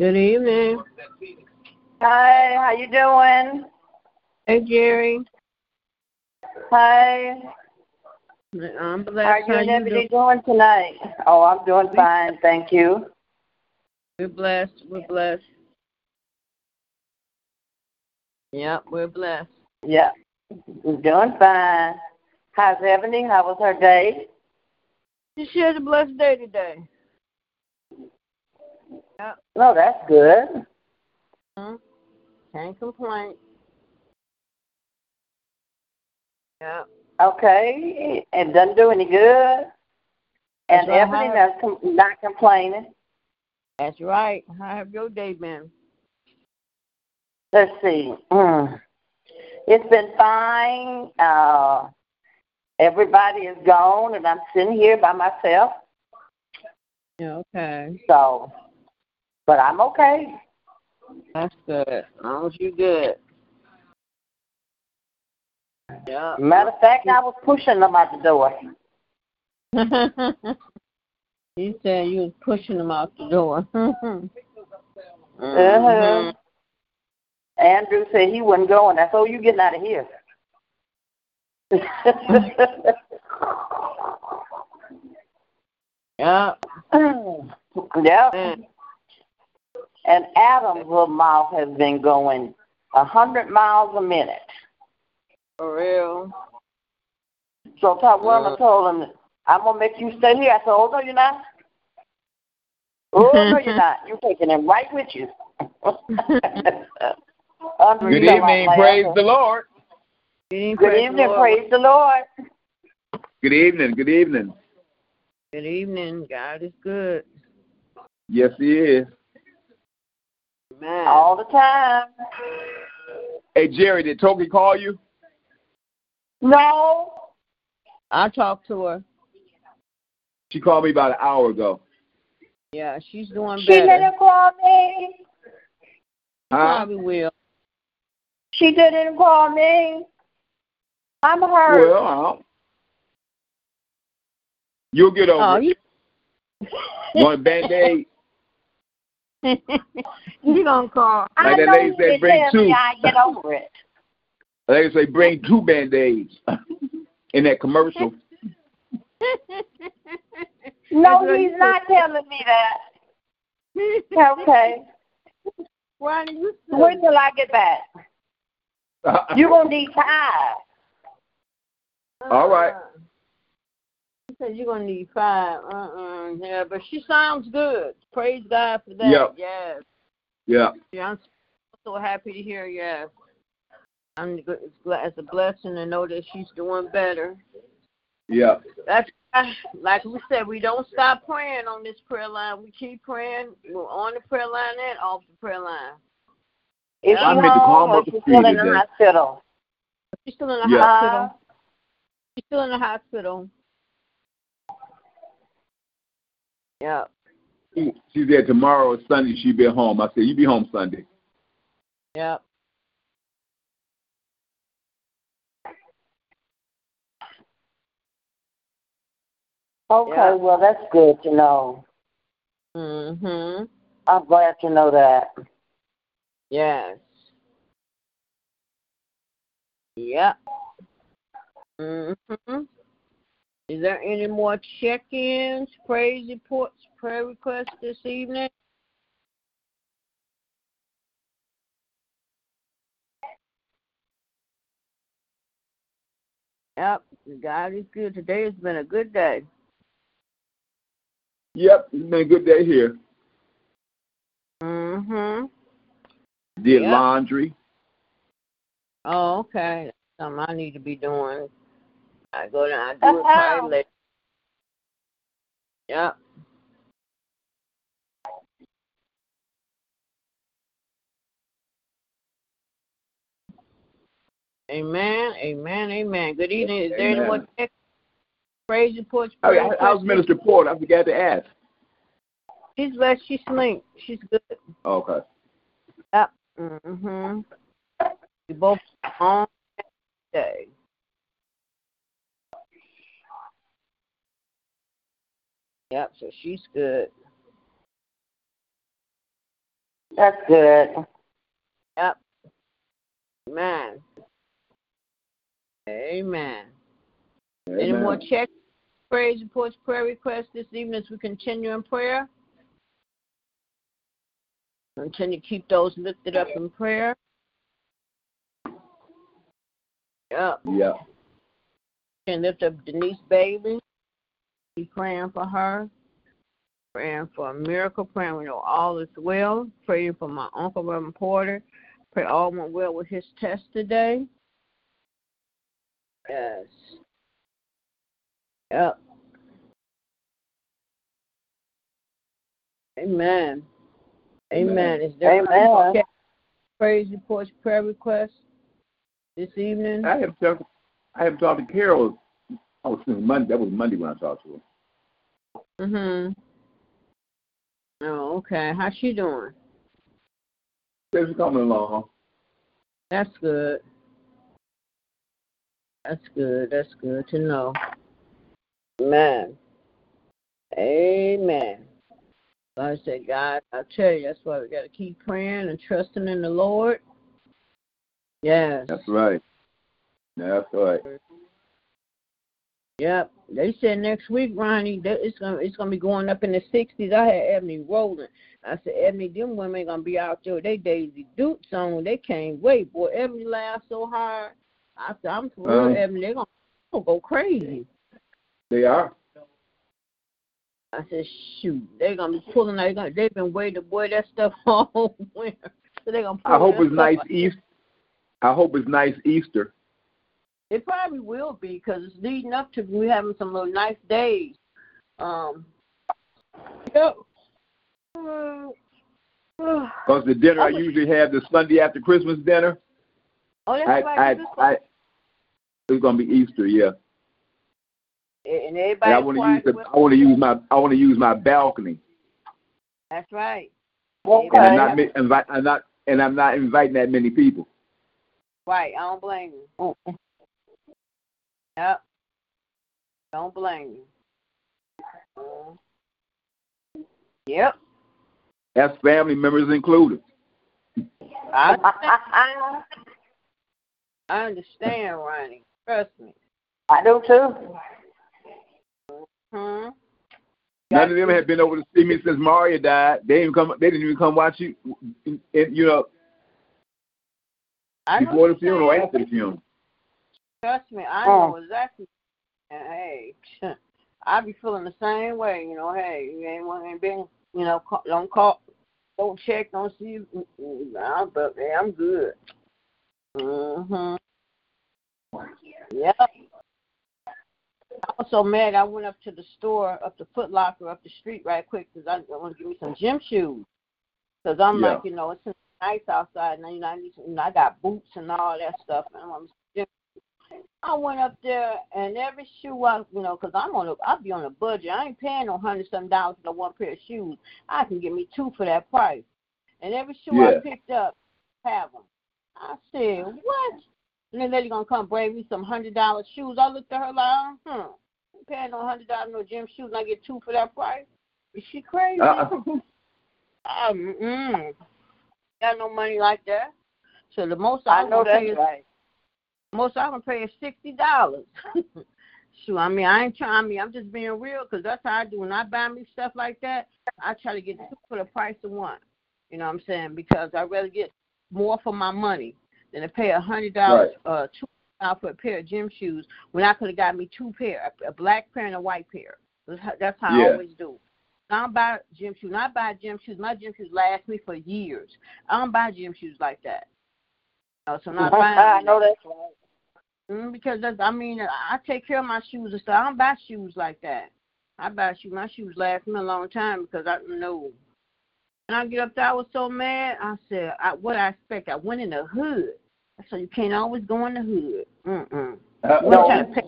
Good evening. Hi, how you doing? Hey, Jerry. Hi. I'm How blessed. are you How and you doing? doing tonight? Oh, I'm doing fine, thank you. We're blessed. We're blessed. Yep, we're blessed. Yep, we're doing fine. How's Ebony? How was her day? She had a blessed day today. Yep. Oh, that's good. Mhm. Can't complain. Yep. Okay, it doesn't do any good. And That's right. Ebony not, com- not complaining. That's right. How have your day been? Let's see. Mm. It's been fine. Uh, everybody is gone, and I'm sitting here by myself. Yeah, okay. So, but I'm okay. That's good. As long as you good. Yeah. Matter of fact, I was pushing them out the door. you said you was pushing them out the door. Uh-huh. Mhm. Andrew said he wasn't going. I said, "Oh, you getting out of here?" Yeah. yeah. And Adam's little mouth has been going a hundred miles a minute. For real. So Tawanda Mm. told him, "I'm gonna make you stay here." I said, "Oh no, you're not." Oh no, you're not. You're taking him right with you. Good evening. Praise the Lord. Good evening. Good praise the evening. Lord. Praise the Lord. Good evening. Good evening. Good evening. God is good. Yes, He is. Man. All the time. Hey, Jerry, did Toki call you? No. I talked to her. She called me about an hour ago. Yeah, she's doing She better. She didn't call me. Huh? Probably will. She didn't call me. I'm hurt. Well, I'll- you'll get over Oh, it. you Want a Band-Aid? you gonna call? I Like that know lady said, bring two. I get over it. Like I say, bring two Band-Aids in that commercial. No, he's not telling me that. Okay. Why do you say? Wait till I get back. You're going to need time. All right. Said you're gonna need five. Uh uh Yeah, but she sounds good. Praise God for that. Yep. Yes. yeah. Yeah, I'm so happy to hear. Yes. I'm glad it's a blessing to know that she's doing better. Yeah. That's like we said. We don't stop praying on this prayer line. We keep praying. We're on the prayer line and off the prayer line. Is she I meant to call home or she's still in the hospital? She's still in the Yeah. hospital. She's still in the hospital. Yeah. She she said tomorrow or Sunday she'll be home. I said, you be home Sunday. Yeah. Okay, Yeah. well, that's good to know. Mhm. I'm glad to know that. Yes. Yep. Mhm. Is there any more check-ins, praise reports, prayer requests this evening? Yep. God is good. Today has been a good day. Yep, it's been a good day here. Mhm. Did Yeah. laundry. Oh, okay. That's something I need to be doing. I go to I do uh-huh. it privately. Yeah. Amen, amen, amen. Good evening. Is amen. there anyone next? Praise reports. Praise How's Minister Port? I forgot to ask. She's blessed. She's slim. She's good. Okay. Yep. Mhm. We both on today. Yep. So she's good. That's good. Yep. Amen. Amen. Amen. Any more checks, praise reports, prayer requests this evening as we continue in prayer? Continue to keep those lifted up in prayer. Yep. Yeah. And lift up Denise Bailey. Be praying for her. Praying for a miracle. Praying we know all is well. Praying for my uncle Reverend Porter. Pray all went well with his test today. Yes. Yep. Amen. Amen. Amen. Is there Amen. any praise reports, prayer requests this evening? I have talked. I have talked to Carol. Oh, excuse me, Monday. That was Monday when I talked to her. Mhm. Oh, okay. How's she doing? She's coming along. That's good. That's good. That's good to know. Amen. Amen. I said, God, I tell you, that's why we got to keep praying and trusting in the Lord. Yes. That's right. That's right. Yep. They said next week, Ronnie, that it's gonna it's gonna be going up in the sixties. I had Ebony rolling. I said, Ebony, them women gonna be out there they Daisy Duke song. They can't wait. Boy, Ebony laughed so hard. I said, I'm for real, Um, Ebony, they gonna, gonna go crazy. They are. I said, shoot, they're gonna be pulling. They gonna, they've been waiting, to boy, that stuff all winter. So they gonna I hope it's nice stuff. East. I hope it's nice Easter. It probably will be because it's leading up to we having some little nice days. Um. Yep. Uh, Because the dinner I I usually have the Sunday after Christmas dinner. oh, that's I, right. I, this I, it's gonna be Easter, yeah. and And everybody I want to use the, I want to use my, I want to use my balcony, That's right. and I'm not, invite, I'm not, and I'm not inviting that many people. Right. I don't blame you. Yep. Don't blame you. Uh, Yep. That's family members included. I understand. I understand, Ronnie. Trust me. I do too. Hmm. None of them have been over to see me since Maria died. They didn't come. They didn't even come watch you. in- in- You know, I know before the what you're funeral or after the funeral. Trust me, I Oh. know exactly. And hey, I be feeling the same way. You know, hey, you ain't want ain't been, you know, call, don't call, don't check, don't see. Nah, but hey, I'm good. Mhm. Yep. I was so mad. I went up to the store, up the Foot Locker, up the street, right quick, because I, I want to give me some gym shoes. Because I'm Yeah. like, you know, it's nice outside, and you know, I need some, you know, I got boots and all that stuff, and I want some gym I went up there and every shoe I, you know, because I'm on a, I'll be on a budget. I ain't paying no hundred some dollars for one pair of shoes. I can get me two for that price. And every shoe I picked up, have them. I said, what? And then lady gonna come bring me some hundred dollar shoes. I looked at her like, hmm, I'm paying no hundred dollar no gym shoes and I get two for that price. Is she crazy? Uh-uh. Um, mm, got no money like that. So the most I, I know gonna pay that's is right. Most I'm gonna pay is sixty dollars. Sure, I mean I ain't trying. I mean I'm just being real because that's how I do. When I buy me stuff like that, I try to get two for the price of one. You know what I'm saying? Because I rather get more for my money than to pay a hundred dollars, uh, two dollars for a pair of gym shoes when I could have got me two pair, a, black pair and a white pair. That's how, how I always do. I don't buy gym shoes. When I buy gym shoes, my gym shoes last me for years. I don't buy gym shoes like that. So not buying. I know that's right. Mm, because that's, I mean, I take care of my shoes and stuff. I don't buy shoes like that. I buy shoes. My shoes last me a long time because I know. And I get up there, I was so mad. I said, I, "What I expect?" I went in the hood, So you can't always go in the hood. Mm-mm. Uh, no. Try to,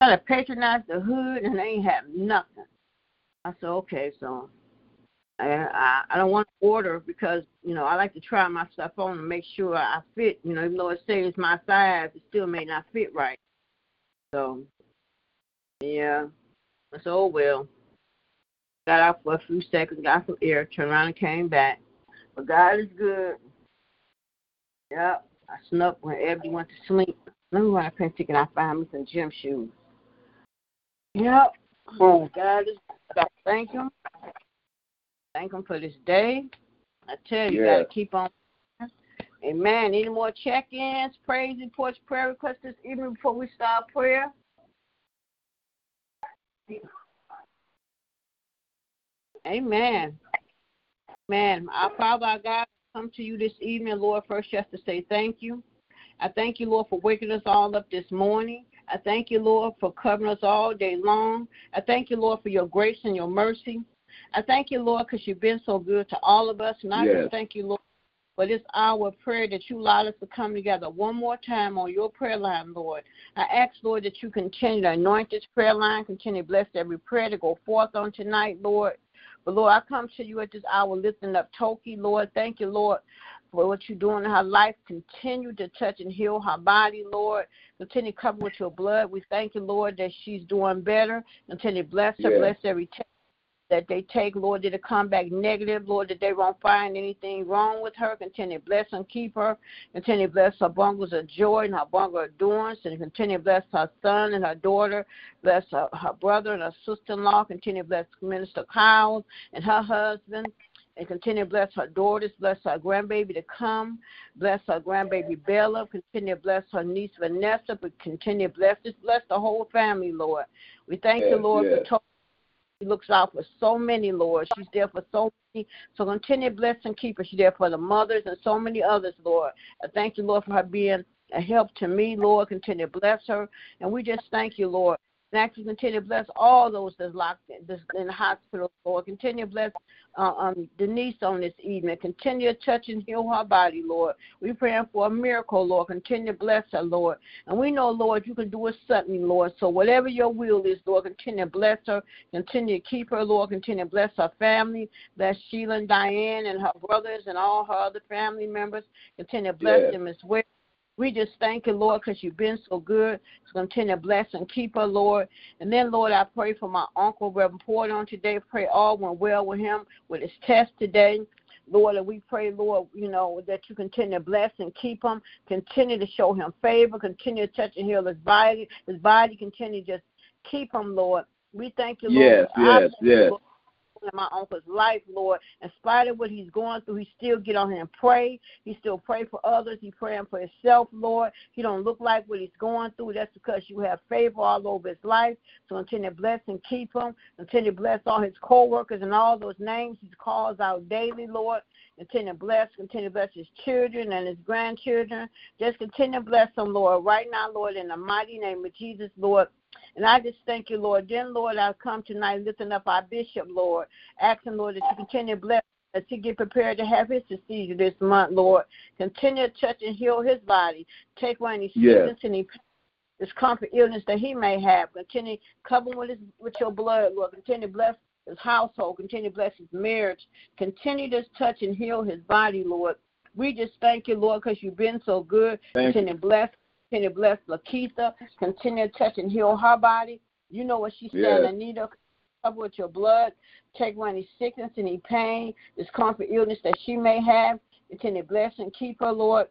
try to patronize the hood and they ain't have nothing. I said, okay, so I, I I don't want to order because you know I like to try my stuff on and make sure I fit. You know, even though it says my size, it still may not fit right. So, yeah. I said, oh well. Got out for a few seconds, got some air, turned around and came back. But God is good. Yep. I snuck when Ebony went to sleep. Let me run up and ticket. I find me some gym shoes. Yep. Oh, God is Good. Thank Him. Thank Him for this day. I tell you, yeah. you got to keep on. Amen. Any more check ins, praise reports, prayer requests this evening before we start prayer? Amen. Man, our Father, our God, come to you this evening, Lord, first just to say thank you. I thank you, Lord, for waking us all up this morning. I thank you, Lord, for covering us all day long. I thank you, Lord, for your grace and your mercy. I thank you, Lord, because you've been so good to all of us. And I yes. just thank you, Lord, for this hour of prayer that you allowed us to come together one more time on your prayer line, Lord. I ask, Lord, that you continue to anoint this prayer line, continue to bless every prayer to go forth on tonight, Lord. But Lord, I come to you at this hour lifting up Toki, Lord. Thank you, Lord, for what you're doing in her life. Continue to touch and heal her body, Lord. Continue to cover with your blood. We thank you, Lord, that she's doing better. Continue to bless her, bless every test that they take, Lord, did it come back negative, Lord, that they won't find anything wrong with her. Continue to bless and keep her. Continue to bless her bungles of joy and her bungle of endurance. And continue to bless her son and her daughter. Bless her, her brother and her sister in law. Continue to bless Minister Kyle and her husband. And continue to bless her daughters, bless her grandbaby to come, bless her grandbaby Bella, continue to bless her niece Vanessa, but continue to bless just bless the whole family, Lord. We thank yes, you, Lord, yes. for she looks out for so many, Lord. She's there for so many. So continue to bless and keep her. She's there for the mothers and so many others, Lord. I thank you, Lord, for her being a help to me, Lord. Continue to bless her. And we just thank you, Lord. And actually continue to bless all those that's locked in, that's in the hospital, Lord. Continue to bless uh, um, Denise on this evening. Continue to touch and heal her body, Lord. We're praying for a miracle, Lord. Continue to bless her, Lord. And we know, Lord, you can do us something, Lord. So whatever your will is, Lord, continue to bless her. Continue to keep her, Lord. Continue to bless her family. Bless Sheila and Diane and her brothers and all her other family members. Continue to bless them as well. We just thank you, Lord, because you've been so good. So continue to bless and keep her, Lord. And then, Lord, I pray for my uncle, Reverend Porter, on today. Pray all went well with him with his test today. Lord, and we pray, Lord, you know, that you continue to bless and keep him, continue to show him favor, continue to touch and heal his body, his body, continue to just keep him, Lord. We thank you, Lord. Yes, yes, yes. Lord, in my uncle's life, Lord. In spite of what he's going through, he still get on here and pray. He still pray for others. He praying for himself, Lord. He don't look like what he's going through. That's because you have favor all over his life. So continue to bless and keep him. Continue to bless all his co-workers and all those names he calls out daily, Lord. Continue to bless, continue to bless his children and his grandchildren. Just continue to bless them, Lord. Right now, Lord, in the mighty name of Jesus, Lord. And I just thank you, Lord. Then, Lord, I come tonight lifting up our bishop, Lord, asking, Lord, that you continue to bless as he get prepared to have his procedure this month, Lord. Continue to touch and heal his body. Take away any sickness yes. and any discomfort, illness that he may have. Continue cover with his with your blood, Lord. Continue to bless his household. Continue to bless his marriage. Continue to touch and heal his body, Lord. We just thank you, Lord, because you've been so good. Thank Continue to bless Continue to bless Lakeitha. Continue to touch and heal her body. You know what she's yes. saying, Anita. Cover with your blood. Take away any sickness, any pain, discomfort, illness that she may have. Continue to bless and keep her, Lord.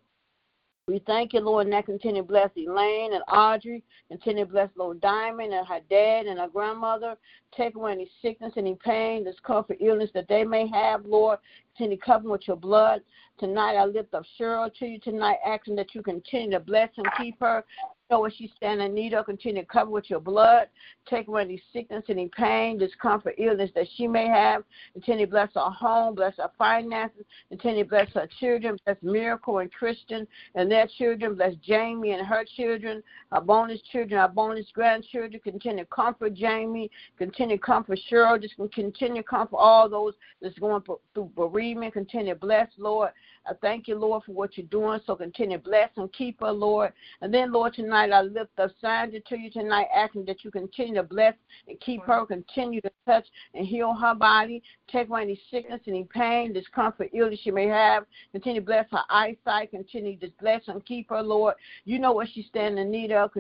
We thank you, Lord, and that continue to bless Elaine and Audrey. Continue to bless Lord Diamond and her dad and her grandmother. Take away any sickness, any pain, discomfort, illness that they may have, Lord. Continue to cover them with your blood. Tonight I lift up Cheryl to you tonight, asking that you continue to bless and keep her. Know what she's standing in need. Continue to cover with your blood. Take away any sickness, any pain, discomfort, illness that she may have. Continue to bless her home, bless her finances. Continue to bless her children. Bless Miracle and Christian and their children. Bless Jamie and her children, our bonus children, our bonus grandchildren. Continue to comfort Jamie. Continue to comfort Cheryl. Just continue to comfort all those that's going through bereavement. Continue to bless, Lord. I thank you, Lord, for what you're doing. So continue to bless and keep her, Lord. And then, Lord, tonight I lift up Sandra to you tonight, asking that you continue to bless and keep her, continue to touch and heal her body, take away any sickness, any pain, discomfort, illness she may have. Continue to bless her eyesight, continue to bless and keep her, Lord. You know what she's standing in need of.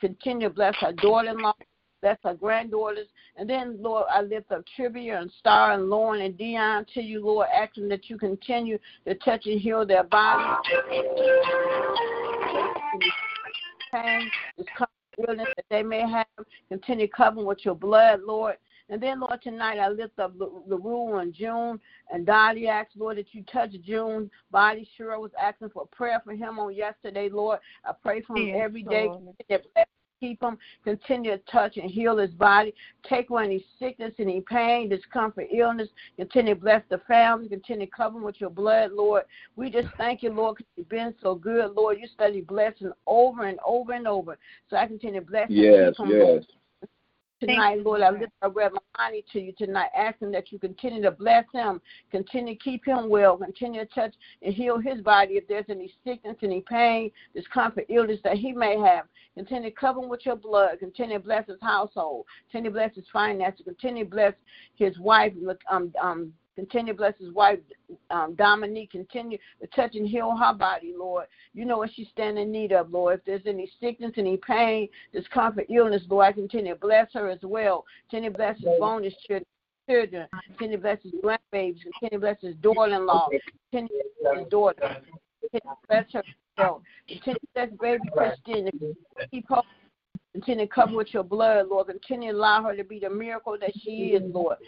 Continue to bless her daughter-in-law that's our granddaughters. And then, Lord, I lift up Trivia and Star and Lauren and Dion to you, Lord, asking that you continue to touch and heal their bodies. Pain, this illness that they may have, continue covering with your blood, Lord. And then, Lord, tonight I lift up LaRue and June and Dottie asked, Lord, that you touch June's body. Sure, was asking for prayer for him on yesterday, Lord. I pray for him yes, every day keep him, continue to touch and heal his body. Take away any sickness, any pain, discomfort, illness. Continue to bless the family. Continue to cover them with your blood, Lord. We just thank you, Lord, because you've been so good, Lord. You study blessing over and over and over. So I continue to bless yes, yes. Lord tonight, Lord. I lift up Reverend Money to you tonight, asking that you continue to bless him, continue to keep him well, continue to touch and heal his body if there's any sickness, any pain, discomfort, illness that he may have. Continue to cover him with your blood. Continue to bless his household. Continue to bless his finances. Continue to bless his wife, um, um, Continue to bless his wife, um, Dominique. Continue to touch and heal her body, Lord. You know what she's standing in need of, Lord. If there's any sickness, any pain, discomfort, illness, Lord, I continue to bless her as well. Continue to bless his bonus children children. Continue to bless his grandbabies. Continue to bless his daughter-in-law. Continue to bless his daughter. Continue to bless her. Continue to bless baby Christine. Keep her Continue to cover with your blood, Lord. Continue to allow her to be the miracle that she is, Lord.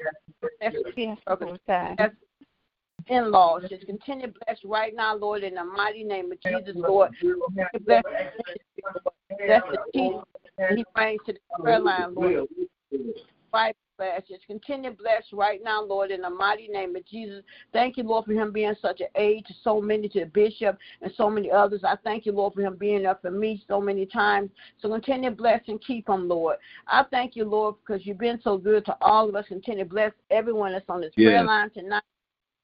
In laws, just continue to bless right now, Lord, in the mighty name of Jesus, Lord. Bless, bless the Jesus he brings to the prayer line, Lord. Fight bless. Just continue to bless right now, Lord, in the mighty name of Jesus. Thank you, Lord, for him being such an aid to so many, to the bishop and so many others. I thank you, Lord, for him being there for me so many times. So continue to bless and keep him, Lord. I thank you, Lord, because you've been so good to all of us. Continue to bless everyone that's on this yes. prayer line tonight.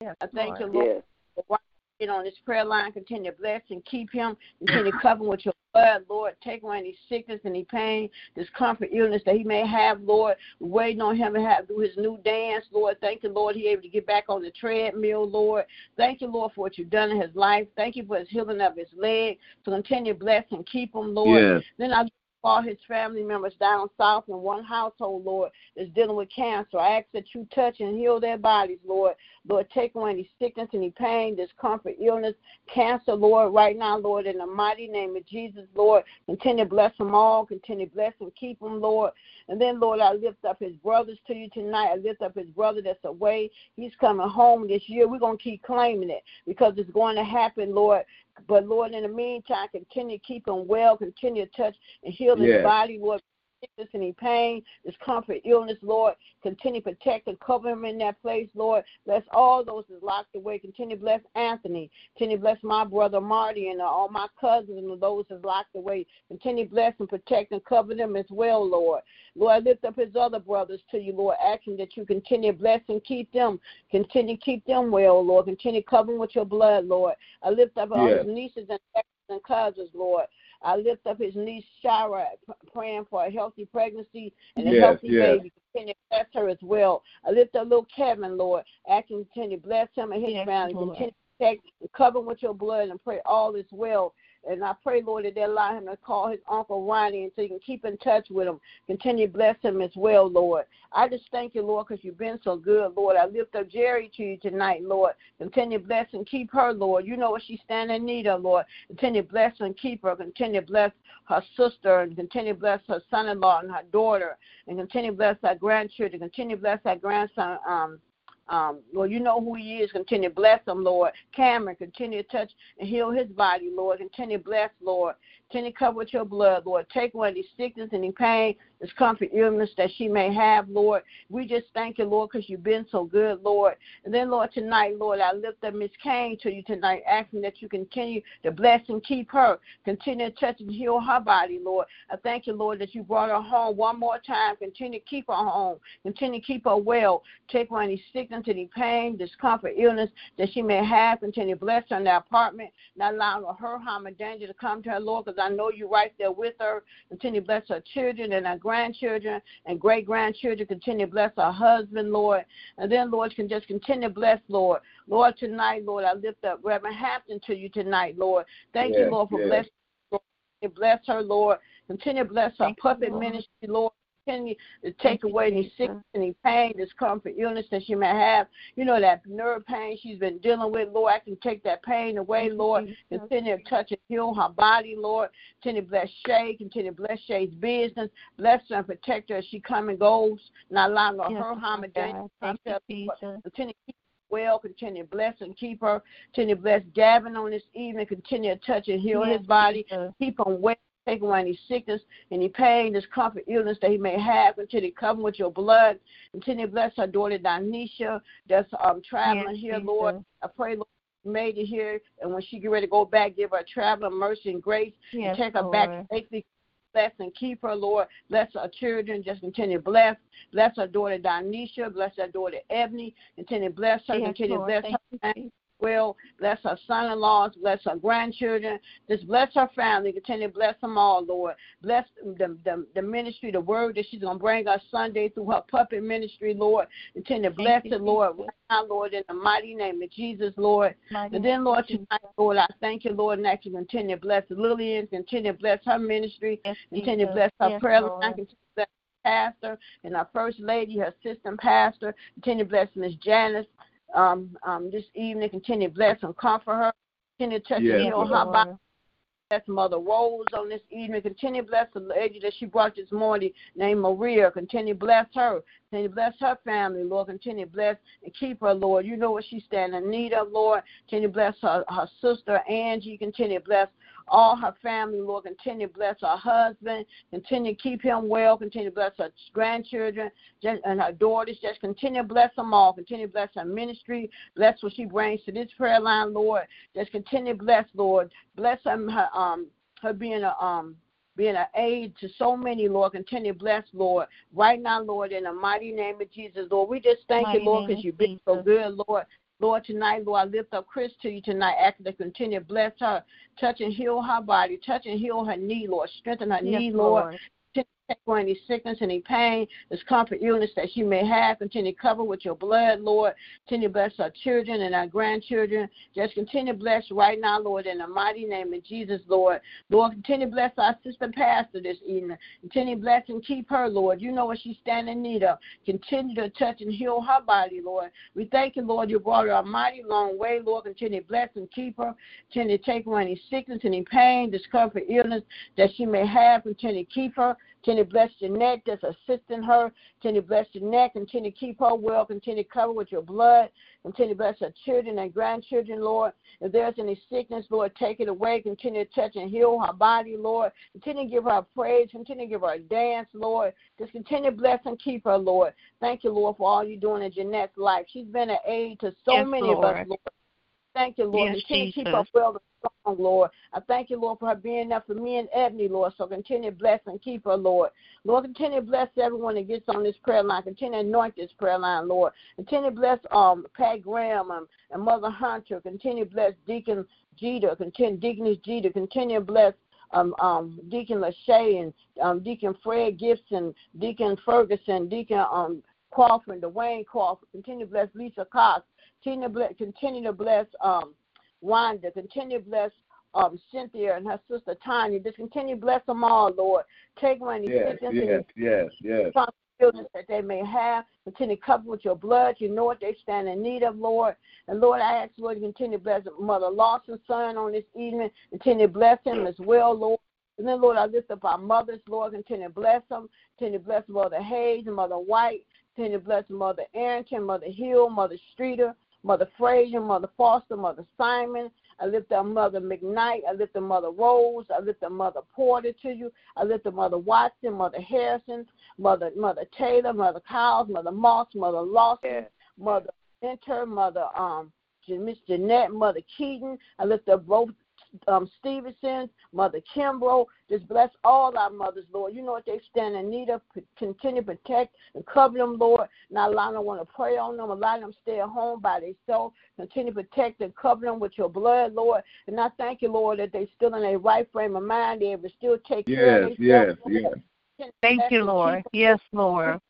Yes, I thank Lord. you, Lord, yes. For on this prayer line. Continue to bless and keep him. Continue to cover him with your blood, Lord. Take away any sickness, any pain, discomfort, illness that he may have, Lord. waiting on him to have do his new dance, Lord. Thank you, Lord, he able to get back on the treadmill, Lord. Thank you, Lord, for what you've done in his life. Thank you for his healing of his leg. So continue to bless and keep him, Lord. Yes. Then I all his family members down south in one household, Lord, is dealing with cancer. I ask that you touch and heal their bodies, Lord. Lord, take away any sickness, any pain, discomfort, illness, cancer, Lord, right now, Lord, in the mighty name of Jesus, Lord. Continue to bless them all. Continue to bless and keep them, Lord. And then, Lord, I lift up his brothers to you tonight. I lift up his brother that's away. He's coming home this year. We're going to keep claiming it because it's going to happen, Lord. But Lord, in the meantime, continue to keep him well, continue to touch and heal his yes. body, Lord sickness, any pain, discomfort, illness, Lord. Continue to protect and cover him in that place, Lord. Bless all those that locked away. Continue to bless Anthony. Continue to bless my brother Marty and all my cousins and those that locked away. Continue to bless and protect and cover them as well, Lord. Lord, I lift up his other brothers to you, Lord, asking that you continue to bless and keep them. Continue to keep them well, Lord. Continue to cover them with your blood, Lord. I lift up all his nieces and and cousins, Lord. I lift up his niece Shara, praying for a healthy pregnancy and a yes, healthy yes. baby. Continue to bless her as well. I lift up little Kevin, Lord, asking continue to bless him and his yes, family. Continue to protect and cover him with your blood and pray all is well and I pray, Lord, that they allow him to call his Uncle Ronnie and so you can keep in touch with him. Continue to bless him as well, Lord. I just thank you, Lord, because you've been so good, Lord. I lift up Jerry to you tonight, Lord. Continue to bless and keep her, Lord. You know what she's standing in need of, Lord. Continue to bless and keep her. Continue to bless her sister and continue to bless her son in law and her daughter and continue to bless her grandchildren. Continue to bless her grandson, um, um, Lord, you know who he is. Continue to bless him, Lord. Cameron, continue to touch and heal his body, Lord. Continue to bless, Lord. Continue to cover with your blood, Lord. Take away any sickness, any pain, this comfort, illness that she may have, Lord. We just thank you, Lord, because you've been so good, Lord. And then, Lord, tonight, Lord, I lift up Miss Kane to you tonight, asking that you continue to bless and keep her. Continue to touch and heal her body, Lord. I thank you, Lord, that you brought her home one more time. Continue to keep her home. Continue to keep her well. Take away any sickness, any pain, discomfort, illness that she may have. Continue to bless her in the apartment, not allowing her harm and danger to come to her, Lord, because I know you're right there with her. Continue to bless her children and her grandchildren and great grandchildren. Continue to bless our husband, Lord. And then, Lord, can just continue to bless, Lord. Lord, tonight, Lord, I lift up Reverend Hampton to you tonight, Lord. Thank yes, you, Lord, for yes. blessing. Bless her, Lord. Continue to bless her Thank puppet you, ministry, Lord continue to take away any sickness, any pain, discomfort, illness that she may have. You know, that nerve pain she's been dealing with, Lord, I can take that pain away, Lord. Continue to touch and heal her body, Lord. Continue to bless Shay, continue to bless Shay's business. Bless her and protect her as she comes and goes, not allowing her, yes, her harm and danger. Continue to keep her well. Continue to bless and keep her. Continue to bless Gavin on this evening. Continue to touch and heal yes, his body. Jesus. Keep him well Take away any sickness, any pain, discomfort, illness that he may have. Continue to cover with your blood. Continue to bless our daughter Danisha that's um, traveling yes, here, Jesus. Lord. I pray, Lord, made it here, and when she get ready to go back, give her traveling mercy and grace, yes, and take her Lord. back safely. Bless and keep her, Lord. Bless our children. Just continue to bless. Bless our daughter Danisha. Bless our daughter Ebony. Continue to bless her. Yes, continue to bless her will. Bless her son in laws. Bless her grandchildren. Just bless her family. Continue to bless them all, Lord. Bless the, the, the ministry, the word that she's going to bring us Sunday through her puppet ministry, Lord. Continue to bless it, Lord. Right now, Lord, in the mighty name of Jesus, Lord. Mighty and then, Lord, tonight, Lord, I thank you, Lord, and that you continue to bless Lillian, continue to bless her ministry, yes, continue to bless her yes, prayer line, continue pastor and our first lady, her assistant pastor. Continue to bless Miss Janice um, um, this evening. Continue to bless and comfort her. Continue to touch yes, and her body. Bless Mother Rose on this evening. Continue to bless the lady that she brought this morning named Maria. Continue to bless her. Continue to bless her family, Lord. Continue to bless and keep her, Lord. You know what she's standing in need of, Lord. Continue to bless her, her sister Angie. Continue to bless all her family, Lord. Continue to bless her husband. Continue to keep him well. Continue to bless her grandchildren and her daughters. Just continue to bless them all. Continue to bless her ministry. Bless what she brings to this prayer line, Lord. Just continue to bless, Lord. Bless her, her um her being a um being an aid to so many, Lord. Continue to bless, Lord. Right now, Lord, in the mighty name of Jesus, Lord. We just thank mighty you, Lord, because you've been so good, Lord. Lord, tonight, Lord, I lift up Chris to you tonight, asking to continue to bless her, touch and heal her body, touch and heal her knee, Lord, strengthen her yes, knee, Lord. Lord take away any sickness, any pain, discomfort, illness that she may have. Continue to cover with your blood, Lord. Continue to bless our children and our grandchildren. Just continue to bless right now, Lord, in the mighty name of Jesus, Lord. Lord, continue to bless our sister pastor this evening. Continue to bless and keep her, Lord. You know what she's standing in need of. Continue to touch and heal her body, Lord. We thank you, Lord. You brought her a mighty long way, Lord. Continue to bless and keep her. Continue to take away any sickness, any pain, discomfort, illness that she may have. Continue to keep her. Continue to bless Jeanette that's assisting her. Continue to bless Jeanette. Continue to keep her well. Continue to cover with your blood. Continue to bless her children and grandchildren, Lord. If there's any sickness, Lord, take it away. Continue to touch and heal her body, Lord. Continue to give her praise. Continue to give her a dance, Lord. Just continue to bless and keep her, Lord. Thank you, Lord, for all you're doing in Jeanette's life. She's been an aid to so yes, many Lord. of us, Lord. Thank you, Lord. Yes, continue Jesus. to keep her well strong, Lord. I thank you, Lord, for her being there for me and Ebony, Lord. So continue to bless and keep her, Lord. Lord, continue to bless everyone that gets on this prayer line. Continue to anoint this prayer line, Lord. Continue to bless um Pat Graham and, and Mother Hunter. Continue to bless Deacon Jeter. Continue Deaconess Jeter. Continue to bless um, um, Deacon Lachey and um, Deacon Fred Gibson, Deacon Ferguson, Deacon um, Crawford, Dwayne Crawford. Continue to bless Lisa Cox. Continue to bless, continue to bless um, Wanda. Continue to bless um, Cynthia and her sister Tanya. Just continue to bless them all, Lord. Take away any yes, yes, yes, yes. Children that they may have. Continue to cover with your blood. You know what they stand in need of, Lord. And Lord, I ask Lord, continue to bless Mother Lawson's son on this evening. Continue to bless him as well, Lord. And then, Lord, I lift up our mothers, Lord. Continue to bless them. Continue to bless Mother Hayes and Mother White. Continue to bless Mother Arrington, Mother Hill, Mother Streeter, Mother Frazier, Mother Foster, Mother Simon, I lift up Mother McKnight. I lift up Mother Rose. I lift up Mother Porter to you. I lift up Mother Watson, Mother Harrison, Mother Mother Taylor, Mother Cowles, Mother Moss, Mother Lawson, yeah. Mother Enter, Mother um Miss Jeanette, Mother Keaton. I lift up both um, Stevenson, Mother Kimbrough. Just bless all our mothers, Lord. You know what they stand in need of. Continue to protect and cover them, Lord. Not allow them want to pray on them. Allow them to stay at home by themselves. Continue to protect and cover them with your blood, Lord. And I thank you, Lord, that they still in their right frame of mind. They're still take yes, care of themselves. Yes, yes, yes. Thank you, Lord. Yes, Lord.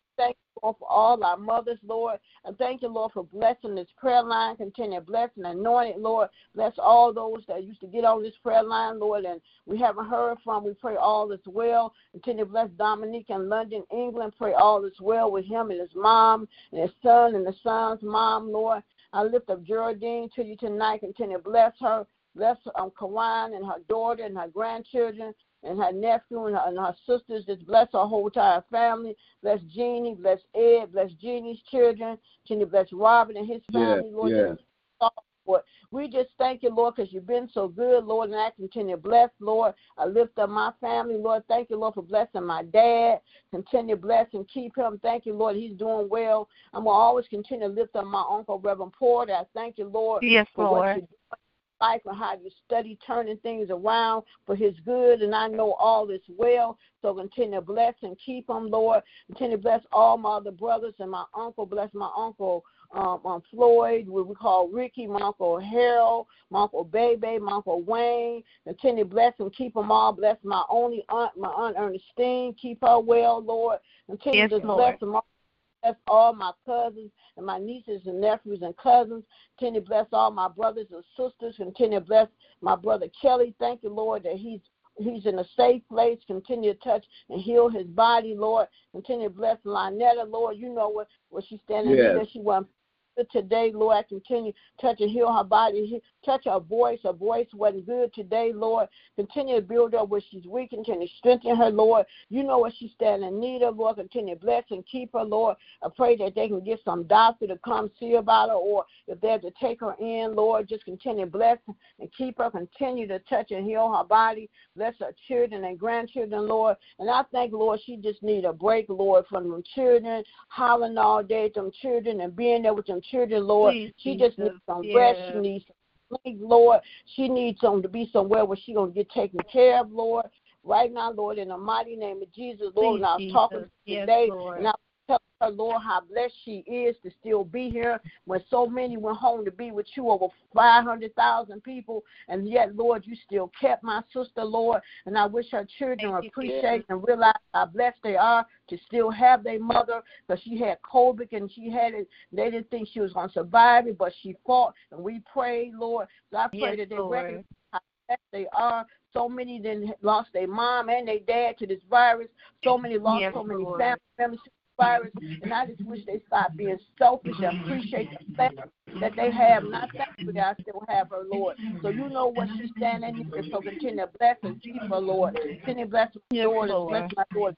For all our mothers, Lord. And thank you, Lord, for blessing this prayer line. Continue blessing, anointing, Lord. Bless all those that used to get on this prayer line, Lord, and we haven't heard from. We pray all is well. Continue bless Dominique in London, England. Pray all is well with him and his mom and his son and the son's mom, Lord. I lift up Geraldine to you tonight. Continue bless her. Bless um, Kawan and her daughter and her grandchildren and her nephew and her, and her sisters. Just bless her whole entire family. Bless Jeannie, bless Ed, bless Jeannie's children. Continue bless Robin and his family, yes, Lord. Yes. Lord. We just thank you, Lord, because you've been so good, Lord, and I continue to bless, Lord. I lift up my family, Lord. Thank you, Lord, for blessing my dad. Continue to bless and keep him. Thank you, Lord. He's doing well. I'm going to always continue to lift up my uncle, Reverend Porter. I thank you, Lord, yes, for Lord. What you're doing life and how you study turning things around for his good. And I know all is well. So continue to bless and keep him, Lord. Continue to bless all my other brothers and my uncle. Bless my uncle um, um, Floyd, what we call Ricky, my uncle Harold, my uncle Bebe, my uncle Wayne. Continue to bless and keep them all. Bless my only aunt, my aunt Ernestine. Keep her well, Lord. Continue yes, to Lord. bless them all bless all my cousins and my nieces and nephews and cousins. Continue to bless all my brothers and sisters. Continue to bless my brother Kelly. Thank you, Lord, that he's he's in a safe place. Continue to touch and heal his body, Lord. Continue to bless Lynetta, Lord. You know what, what she's standing yes. there. She wants today, Lord. I continue touch and heal her body, touch her voice. Her voice wasn't good today, Lord. Continue to build her where she's weak. Continue to strengthen her, Lord. You know what she's standing in need of, Lord. Continue to bless and keep her, Lord. I pray that they can get some doctor to come see about her, or if they have to take her in, Lord, just continue to bless and keep her. Continue to touch and heal her body. Bless her children and grandchildren, Lord. And I thank, Lord, she just need a break, Lord, from them children hollering all day them children and being there with them children, Lord. Please, she just Jesus. needs some Yeah. rest. She needs some sleep, Lord. She needs some to be somewhere where she gonna get taken care of, Lord. Right now, Lord, in the mighty name of Jesus, Lord, Please, and I was Jesus. talking to Yes, today, Lord. and I tell her, Lord, how blessed she is to still be here when so many went home to be with you, over 500,000 people, and yet, Lord, you still kept my sister, Lord, and I wish her children Thank appreciate and realize how blessed they are to still have their mother because she had COVID and she had it. They didn't think she was going to survive it, but she fought, and we prayed, Lord. So I pray Yes, that they Lord. recognize how blessed they are. So many then lost their mom and their dad to this virus. So many lost Yes, so many Lord. family members to this virus. And I just wish they stop being selfish and appreciate the fact that they have. Not thankful that I still have her, Lord. So you know what she's standing in. So continue to bless and keep her, Lord. Continue to bless my daughter. Lord. Bless my daughter.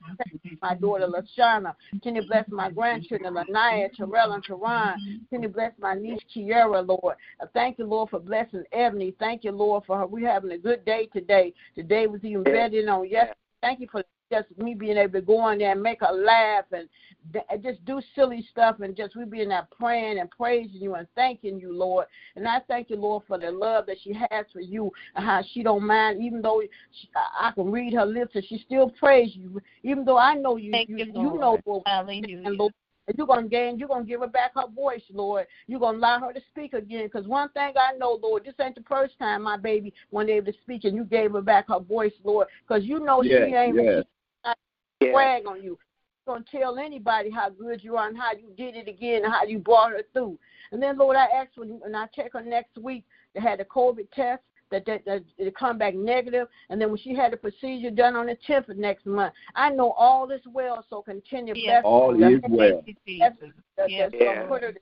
My daughter, Lashana. Continue to bless my grandchildren, Lanaya, Terrell, and Teron. Continue to bless my niece, Kiera, Lord. I thank you, Lord, for blessing Ebony. Thank you, Lord, for her. We're having a good day today. Today was even better than on yesterday. Thank you for just me being able to go in there and make her laugh and d- just do silly stuff and just we being there praying and praising you and thanking you, Lord. And I thank you, Lord, for the love that she has for you and how she don't mind, even though she, I I can read her lips and she still praise you, even though I know you. Thank you, you, you know what Hallelujah. and Lord. And you're gonna gain, you're gonna give her back her voice, Lord. You're gonna allow her to speak again. Because one thing I know, Lord, this ain't the first time my baby wasn't able to speak, and you gave her back her voice, Lord. Because you know Yes, she ain't yes. She brag on you. You're gonna tell anybody how good you are and how you did it again and how you brought her through. And then, Lord, I ask when, when I check her next week, they had a COVID test that that, that it come back negative, and then when she had the procedure done on the 10th of next month, I know all is well. So continue to Yes. All her. is well. Thank That's, that's, Yes, that's gonna put her to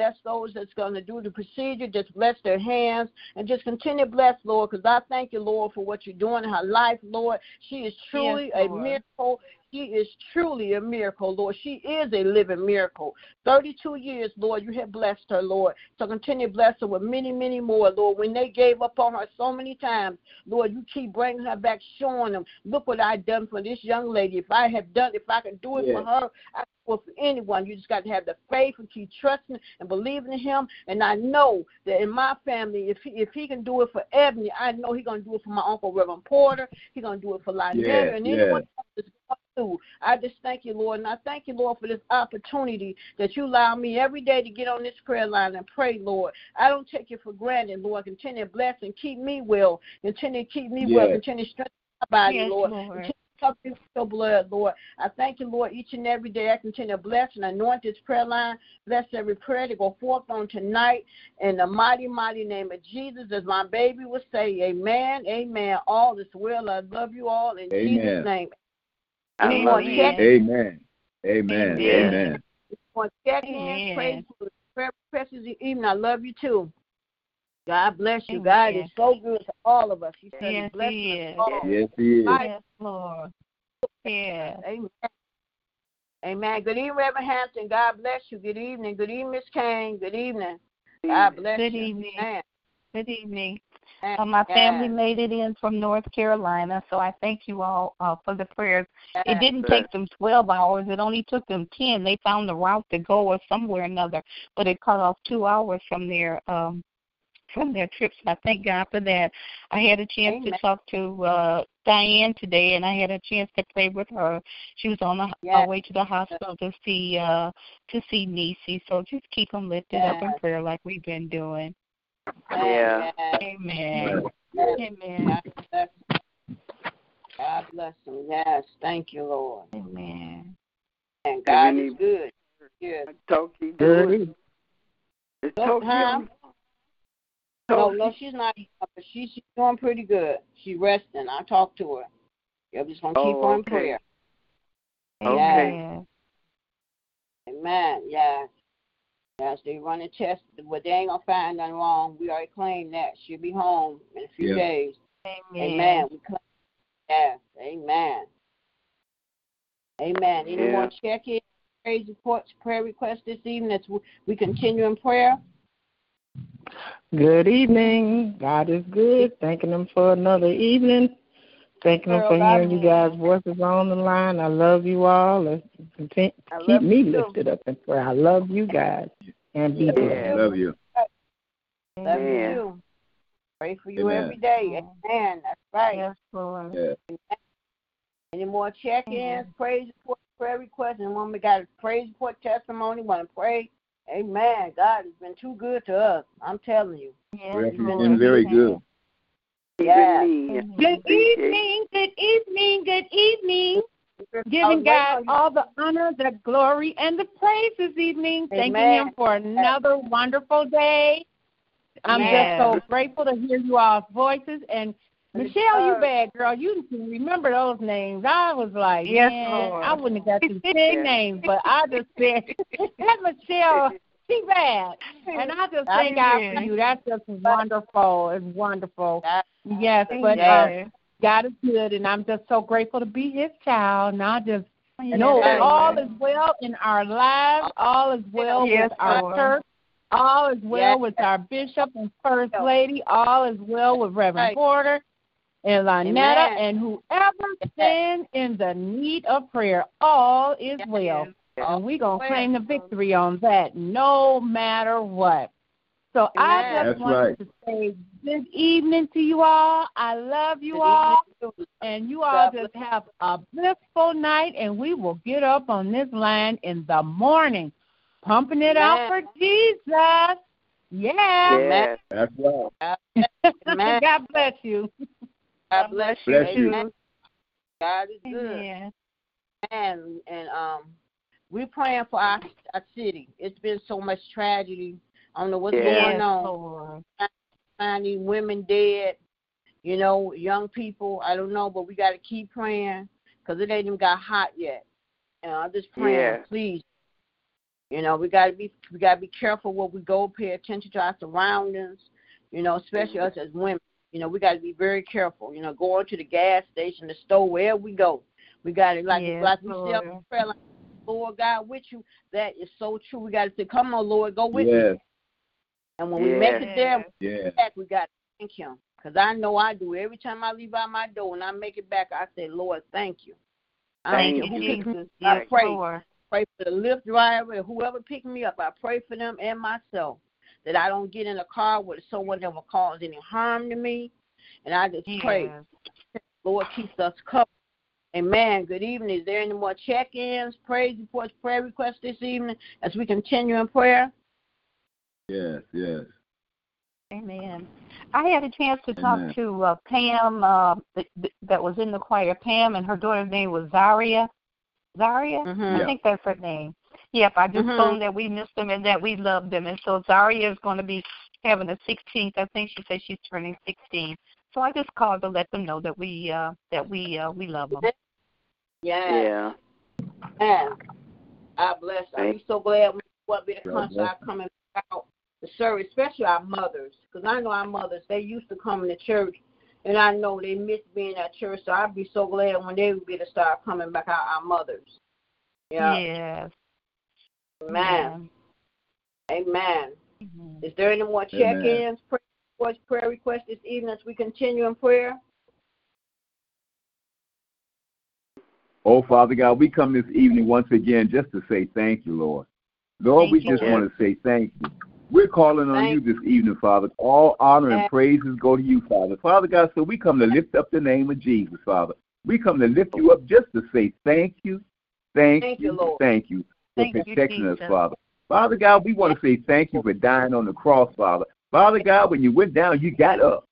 bless those that's going to do the procedure. Just bless their hands and just continue to bless, Lord, because I thank you, Lord, for what you're doing in her life, Lord. She is truly Yes, a miracle. She is truly a miracle, Lord. She is a living miracle. 32 years, Lord, you have blessed her, Lord. So continue to bless her with many, many more, Lord. When they gave up on her so many times, Lord, you keep bringing her back, showing them, look what I've done for this young lady. If I have done, if I can do it for her, I for anyone. You just got to have the faith and keep trusting and believing in Him. And I know that in my family, if he, if He can do it for Ebony, I know He's gonna do it for my uncle Reverend Porter. He's gonna do it for Lynette yeah, and yeah. anyone else that's going through. I just thank you, Lord, and I thank you, Lord, for this opportunity that you allow me every day to get on this prayer line and pray, Lord. I don't take it for granted, Lord. Continue to bless and keep me well. Continue to keep me well. Continue to strengthen my body, Yes, Lord. Lord. Continue cover me with your blood, Lord. I thank you, Lord, each and every day. I continue to bless and anoint this prayer line. Bless every prayer to go forth on tonight. In the mighty, mighty name of Jesus, as my baby would say, Amen, Amen. All is well. I love you all in Amen. Jesus' name. I Any love more you. check? Amen. Amen. Yeah. Amen. Want check in? Amen. Praise for the prayer requests this evening. I love you too. God bless you. God Amen. is so good to all of us. He said Yes, He blesses He us is. all. Yes, he is. Yes, Lord. Yes. Amen. Amen. Good evening, Reverend Hampton. God bless you. Good evening. Good evening, Miss Kane. Good evening. God bless Good you. evening. Amen. Good evening. Uh, my family Yes. made it in from North Carolina, so I thank you all uh, for the prayers. It didn't take them 12 hours. It only took them 10. They found the route to go or somewhere or another, but it cut off two hours from their um from their trips. I thank God for that. I had a chance Amen. to talk to uh Diane today, and I had a chance to play with her. She was on the, Yes. way to the hospital to see uh to see Nisi. So just keep them lifted up in prayer like we've been doing. Yeah. Amen. Amen. God bless him. God bless him. Yes. Thank you, Lord. Amen. And God Any- is good. Good. Toki Good doing? evening. Is No, Toki huh? on? No, no, she's not. But she's she's doing pretty good. She's resting. I talked to her. I'm just gonna keep Oh, her in okay. prayer. Okay. Amen. Amen. Yes. Yes, they run a test, but they ain't gonna find nothing wrong. We already claimed that. She'll be home in a few Yeah. days. Amen. Amen. We claim Yes. Amen. Amen. Any Yeah. more check-in, praise reports, prayer requests this evening as we- we continue in prayer? Good evening. God is good. Thanking Him for another evening. Thanking Him Girl, for hearing you guys' voices on the line. I love you all. Let's keep me too. lifted up in prayer. I love you guys. And be Yeah. blessed. Love you. Love you Amen. too. Pray for you Amen. every day. Amen. That's right. Yes, Lord. Yeah. Any more check-ins, praise reports, prayer requests, and when we got a praise report testimony, want to pray. Amen. God has been too good to us. I'm telling you. Yes, Yes, he's Lord. been very good. Yeah. Even me. Amen. Good evening, good evening, good evening. Giving God all the honor, the glory, and the praise this evening. Thanking Amen. Him for another wonderful day. I'm Yes. just so grateful to hear you all's voices. And Michelle, you bad girl. You can remember those names. I was like, Yes, man, Lord. I wouldn't have got these ten names, but I just said, that Michelle, she bad. And I just thank God for you. That's just wonderful. It's wonderful. God- Yes, but uh, God is good, and I'm just so grateful to be His child. And I just Yes, know Amen. all is well in our lives, all is well Yes, with our church, all is well Yes. with our bishop and first lady, all is well with Reverend Right. Porter and Lynetta, Amen. and whoever stands in the need of prayer. All is Yes. well. All And we're going to claim the victory on that no matter what. So I just That's wanted right. to say good evening to you all. I love you Good all. evening. And you all God just have a blissful night, and we will get up on this line in the morning, pumping it out for Jesus. Yeah. Yes. That's right. Amen. God bless you. God bless you. Bless you. Amen. God is good. Amen. And and um, we're praying for our, our city. It's been so much tragedy. I don't know what's Yeah. going on. Lord. Finding women dead, you know, young people. I don't know, but we got to keep praying because it ain't even got hot yet. And I'm just praying, Yeah. please. You know, we got to be we got to be careful where we go. Pay attention to our surroundings. You know, especially mm-hmm. us as women. You know, we got to be very careful. You know, going to the gas station, the store, wherever we go, We got to like Yes, like we said Lord. on prayer, like, Lord God with you. That is so true. We got to say, "Come on, Lord, go with me." Yes, And when we make it there, yes. back, we got to thank Him. Because I know I do. Every time I leave out my door and I make it back, I say, Lord, thank you. Thank don't you, care who picks me Jesus. I pray. Lord. pray for the Lyft driver and whoever picked me up. I pray for them and myself that I don't get in a car with someone that will cause any harm to me. And I just pray, Lord, keeps us covered. Amen. Good evening. Is there any more check-ins, praise reports, prayer requests this evening as we continue in prayer? Yes, yes. Amen. I had a chance to Amen. talk to uh, Pam uh, th- th- that was in the choir. Pam and her daughter's name was Zaria. Zaria, Mhm. I Yeah. think that's her name. Yep, I just Mhm. told them that we missed them and that we loved them. And so Zaria is going to be having a 16th. I think she said she's turning 16. So I just called to let them know that we uh, that we uh, we love them. Yeah. Yeah. Man, I bless. I'm so glad we will be the God concert bless are coming out the service, especially our mothers, because I know our mothers they used to come to church, and I know they miss being at church. So I'd be so glad when they would be to start coming back out. Our mothers. Yeah. Yes. Amen. Amen. Mhm. Is there any more check-ins, prayer requests, prayer requests this evening as we continue in prayer? Oh, Father God, we come this evening once again just to say thank you, Lord. Lord, Thank we you, just want to say thank you. We're calling on you this evening, Father. All honor and praises go to you, Father. Father God, so we come to lift up the name of Jesus, Father. We come to lift you up just to say thank you, thank, Thank you, you, Lord. thank you for Thank you, protecting us, Father. Father God, we want to say thank you for dying on the cross, Father. Father God, when you went down, you got up.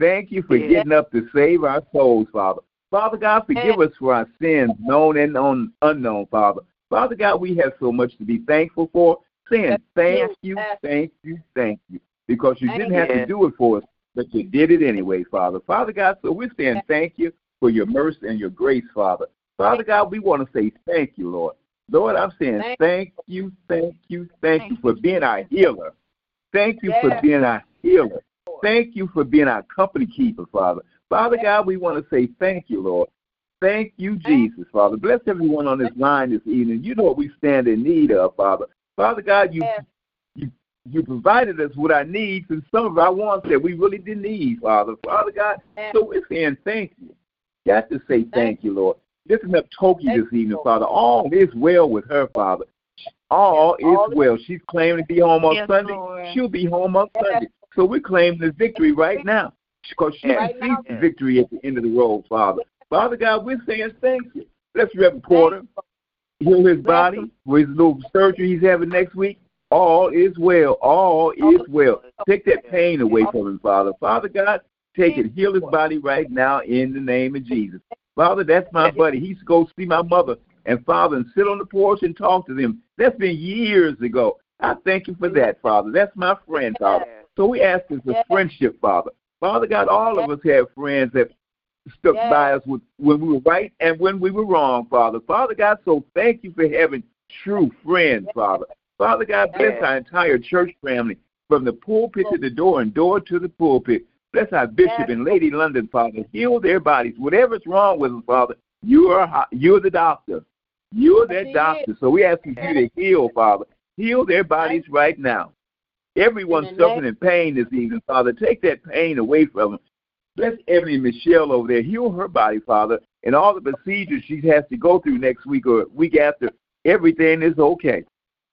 Thank you for getting up to save our souls, Father. Father God, forgive us for our sins, known and unknown, Father. Father God, we have so much to be thankful for. Saying thank you, thank you, thank you. Because you didn't have to do it for us, but you did it anyway, Father. Father God, so we're saying thank you for your mercy and your grace, Father. Father God, we want to say thank you, Lord. Lord, I'm saying thank you, thank you, thank you for being our healer. Thank you for being our healer. Thank you for being our company keeper, Father. Father God, we want to say thank you, Lord. Thank you, Jesus, Father. Bless everyone on this line this evening. You know what we stand in need of, Father. Father God, you Yes. you you provided us with our needs and some of our wants that we really didn't need, Father. Father God, Yes. so we're saying thank you. Got to say thank you, Lord. Lifting up Toki this evening. Father. All is well with her, Father. All Yes, is is- well. She's claiming to be home on Yes, Sunday. Lord. She'll be home on Yes. Sunday. So we're claiming the victory right now because she Right the victory at the end of the road, Father. Father God, we're saying thank you. Let's Reverend Porter heal his body with his little surgery he's having next week. All is well. All is well. Take that pain away from him, Father. Father God, take it. Heal his body right now in the name of Jesus. Father, that's my buddy. He used to go see my mother and father and sit on the porch and talk to them. That's been years ago. I thank you for that, Father. That's my friend, Father. So we ask for Yes. friendship, Father. Father God, all of us have friends that stuck Yes. by us with, when we were right and when we were wrong, Father. Father God, so thank you for having true friends, Father. Father God, bless Yes. our entire church family from the pulpit to the door and door to the pulpit. Bless our bishop and Lady London, Father. Heal their bodies. Whatever's wrong with them, Father, you are you're the doctor. You're that doctor. So we ask you to heal, Father. Heal their bodies right now. Everyone suffering in pain this evening, Father. Take that pain away from them. Bless Ebony Michelle over there. Heal her body, Father, and all the procedures she has to go through next week or week after. Everything is okay.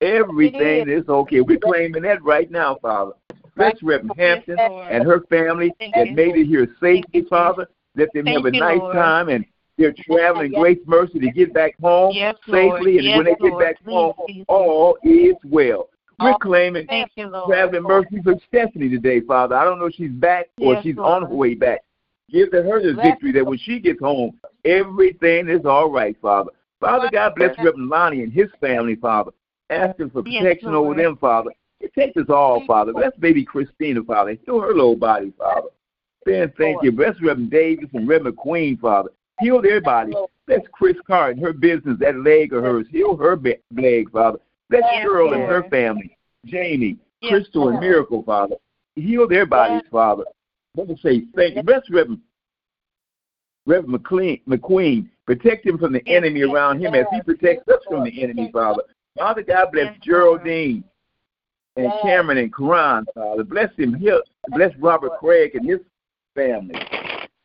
Everything is okay. We're claiming that right now, Father. Bless Reverend Hampton and her family that made it here safely, Father. Let them have a nice time and they're traveling Yes. grace mercy to get back home Yes, safely. And Yes, when they get Lord. back home, all is well. We're claiming you, traveling mercy for Stephanie today, Father. I don't know if she's back or she's Lord. on her way back. Give her the Bless victory that when she gets home, everything is all right, Father. Father God, bless. Reverend Lonnie and his family, Father. Asking for Yes, protection over them, Father. Protect us all, Father. Bless baby Christina, Father. Heal her little body, Father. Saying thank you. Bless Reverend Davis and Reverend Queen, Father. Heal their bodies. Bless Chris Carr and her business, that leg of hers. Heal her leg, Father. Bless Yes, Cheryl and her family. Jamie, Yes, Crystal, and Miracle, Father. Heal their bodies, Father. Let me say thank you. Bless Reverend, Reverend McLean, McQueen Protect him from the enemy around him as he protects us from the enemy, Father. Father God, bless Geraldine and Cameron and Karan, Father. Bless him. Heal. Bless Robert Craig and his family.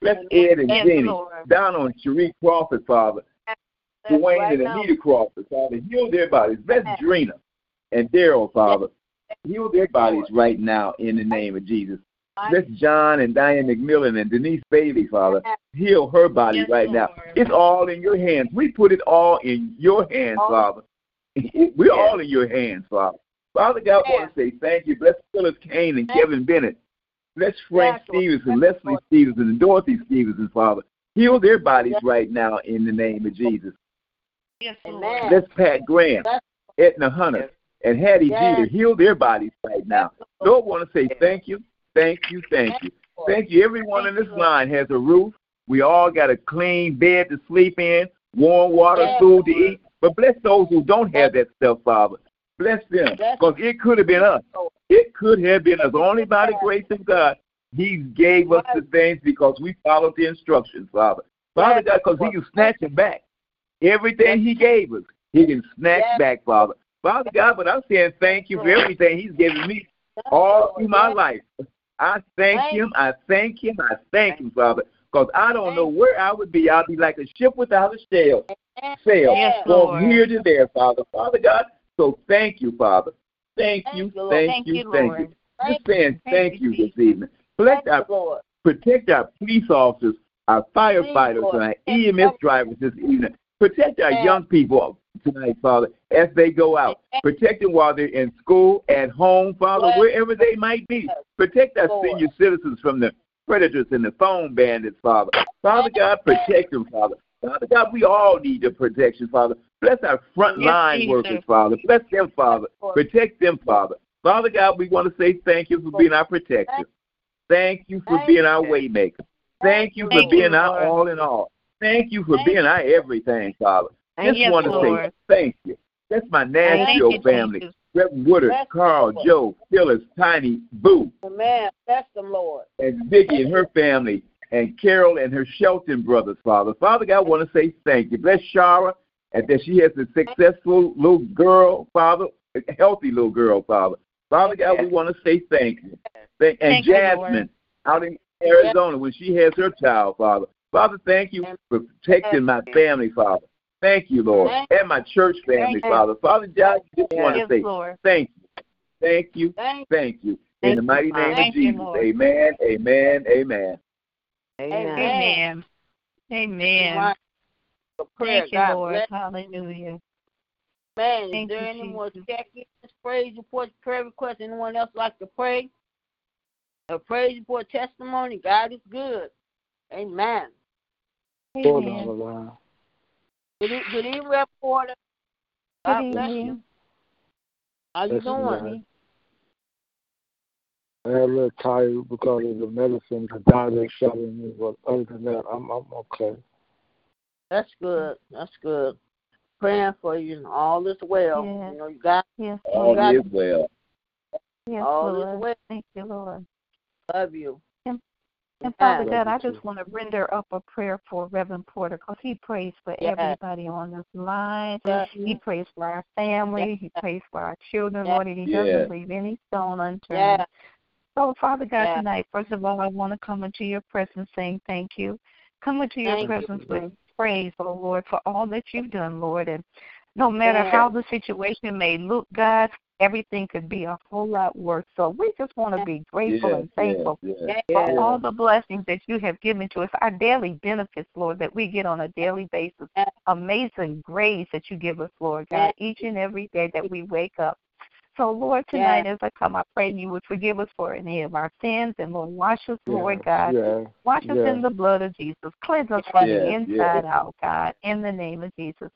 Bless Ed and Jenny. Lord. Down on Cherie Crawford, Father. Dwayne right and now. Anita Crawford, Father. Heal their bodies. Bless Drina and Daryl, Father. Heal their bodies right now in the name of Jesus. Bless John and Diane McMillan and Denise Bailey, Father. Heal her body Yes, right now. Lord. It's all in your hands. We put it all in your hands. Father. We're all in your hands, Father. Father God, I want to say thank you. Bless Phyllis Kane and Kevin Bennett. Bless Frank Yes, Lord. Stevenson, Yes, Leslie Lord. Stevenson, and Dorothy Stevenson, Father. Heal their bodies Yes. right now in the name of Jesus. Yes, Amen. Lord. Bless Pat Graham, Yes. Edna Hunter, and Hattie Yes. Jeter. Heal their bodies right now. Lord, want to say thank you, thank you, thank you. Thank you. Everyone in this line has a roof. We all got a clean bed to sleep in, warm water, Yes, food to eat. But bless those who don't have that stuff, Father. Bless them. Because it could have been us. It could have been us. Only by the grace of God, He gave us the things because we followed the instructions, Father. Father God, because He can snatch it back. Everything He gave us, He can snatch back, Father. Father God, but I'm saying thank you for everything He's given me all through my life. I thank him. I thank him. I thank him, Father. Because I don't know where I would be. I'd be like a ship without a sail. Sail Yes, from here to there, Father. Father God, so thank you, Father. Thank Thank you, thank you, thank you. Just saying Thank thank you, this evening. Bless our, protect our police officers, our firefighters, and our EMS drivers this evening. Protect our young people tonight, Father, as they go out. Protect them while they're in school, at home, Father, wherever they might be. Protect our senior citizens from the predators and the phone bandits, Father. Father God, protect them, Father. Father God, we all need the protection, Father. Bless our front Yes, workers, Father. Bless them, Father. Protect them, Father. Father God, we want to say thank you for being our protector. Thank you for being our waymaker. Thank you for being our all in all. Thank you for being our everything, Father. Just want to say thank you. That's my Nashville family. Reverend Woodard, Carl, Joe, Phyllis, Tiny, Boo, Amen. Bless them, Lord. and Vicky and her family, and Carol and her Shelton brothers, Father. Father God, I want to say thank you. Bless Shara, and that she has a successful little girl, Father, a healthy little girl, Father. Father God, we want to say thank you. Thank, and Thank you, Jasmine out in Arizona when she has her child, Father. Father, thank you for protecting my family, Father. Thank you, Lord, and my church family, Father. Father, God, I just want to say Lord. thank you. Thank you. Thank Thank you. In the mighty name of Thank you, Jesus. Amen. Amen. Amen. Amen. Amen. Amen. Right. For prayer. Thank you, God Lord. bless. Hallelujah. Man, is Thank there you, any Jesus. more check-ins, praise reports, prayer requests? Anyone else like to pray? A praise report, testimony. God is good. Amen. Amen. Good, e- good evening, reporter. Good God bless you. evening. How you Bless you, doing? I had a little tired because of the medicine the doctor shot in me, but other than that, I'm I'm okay. That's good. That's good. Praying for you. and All is well. Yes. You know, you got Yes, All Lord. is well. Yes, all is well. Thank you, Lord. Love you. And Amen. Father Love God, you I too. just want to render up a prayer for Reverend Porter because he prays for Yes. everybody on this line. Yes. He prays for our family. He prays for our children, Yes. Lord, and he doesn't leave any stone unturned. Yeah. So, Father God, Yes. tonight, first of all, I want to come into your presence saying thank you. Come into your Thank presence Lord. with praise, oh Lord, for all that you've done, Lord. And no matter how the situation may look, God, everything could be a whole lot worse. So we just want to be grateful and thankful for all the blessings that you have given to us, our daily benefits, Lord, that we get on a daily basis. Amazing grace that you give us, Lord God, each and every day that we wake up. So, Lord, tonight Yes. as I come, I pray you would forgive us for any of our sins, and Lord, wash us, Yeah, Lord God. yeah, Wash us yeah. in the blood of Jesus. Cleanse us from Yes, the inside yes. out, God, in the name of Jesus.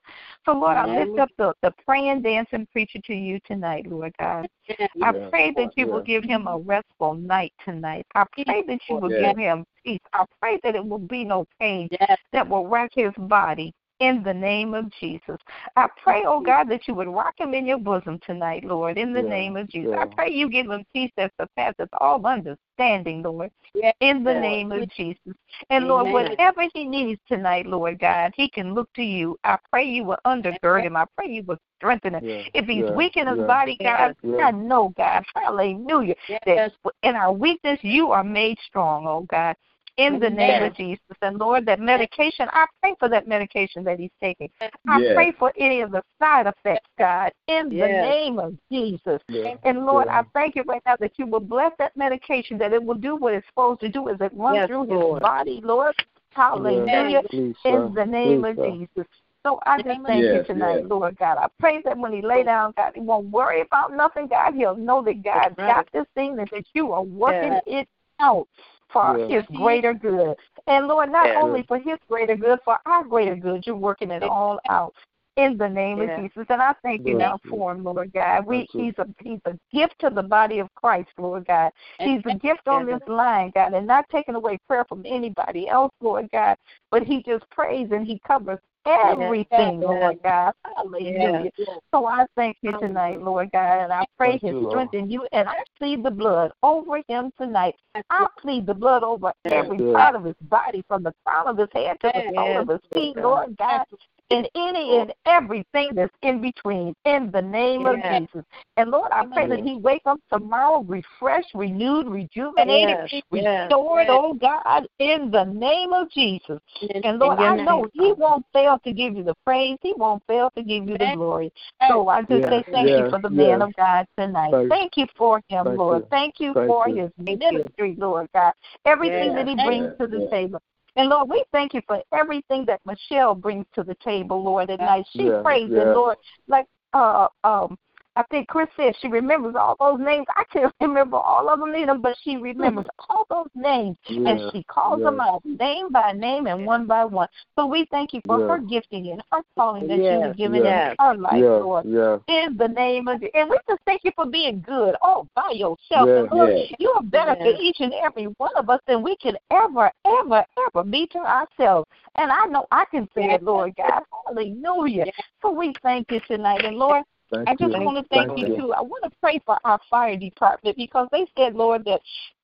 So, Lord, I lift up the, the praying, dancing preacher to you tonight, Lord God. Yes. I pray that you will give him a restful night tonight. I pray that you will Yes. give him peace. I pray that it will be no pain Yes. that will rack his body in the name of Jesus. I pray, oh God, that you would rock him in your bosom tonight, Lord, in the Yeah, name of Jesus. yeah. I pray you give him peace that surpasses all understanding, Lord, Yes, in the Lord. name of Jesus. And Lord, whatever he needs tonight, Lord God, he can look to you. I pray you will undergird him. I pray you will strengthen him. Yeah, If he's yeah, weak in his yeah. body, God, Yeah. I know, God, hallelujah, Yes. that in our weakness you are made strong, oh God. In the name of Jesus. And Lord, that medication, I pray for that medication that he's taking. I Yes. pray for any of the side effects, God, in the name of Jesus. Yeah. And Lord. I thank you right now that you will bless that medication, that it will do what it's supposed to do as it runs Yes, through Lord. his body, Lord. Hallelujah. Please. In the name Please, of sir. Jesus. So I just thank you tonight, yes. Lord God. I pray that when he lay down, God, he won't worry about nothing, God. He'll know that God That's right. got this thing and that you are working Yes. it out for Yeah. his greater good. And Lord, not Yes. only for his greater good, for our greater good, you're working it all out. In the name Yes. of Jesus. And I thank you Yes. now for him, Lord God. We he's a he's a gift to the body of Christ, Lord God. He's a gift on this line, God, and not taking away prayer from anybody else, Lord God. But he just prays and he covers everything, Yes. Lord God. Hallelujah. So I thank you tonight, Lord God, and I pray Thank his you, strength in you, and I plead the blood over him tonight. I plead the blood over every part of his body, from the crown of his head to the sole Yes. of his feet, Lord God, and any and everything that's in between, in the name of Jesus. And Lord, I pray that he wake up tomorrow refreshed, renewed, rejuvenated, Yes. Yes. restored, Yes. oh God, in the name of Jesus. In- And Lord, I know. He won't fail to give you the praise. He won't fail to give you the glory. So I just say Yes, thank you for the man of God tonight. Thank- Thank you for him, thank Lord. you. Thank you Thank for you. his ministry, Lord God. Everything Yes. that he brings you. to the Yes. table. And Lord, we thank you for everything that Michelle brings to the table, Lord, at night. She Yes, prays yes. and Lord, like uh um I think Chris said she remembers all those names. I can't remember all of them either, but she remembers all those names and she calls them yeah. out name by name and one by one. So we thank you for Yeah. her gifting and her calling that you have given yes. in her life, yeah, Lord. yeah. In the name of and we just thank you for being good all by yourself. And Lord, you are better to each and every one of us than we can ever, ever, ever be to ourselves. And I know I can say it, Lord God. Hallelujah. So we thank you tonight. And Lord, Thank I just you. want to thank, you too. I want to pray for our fire department because they said, Lord, that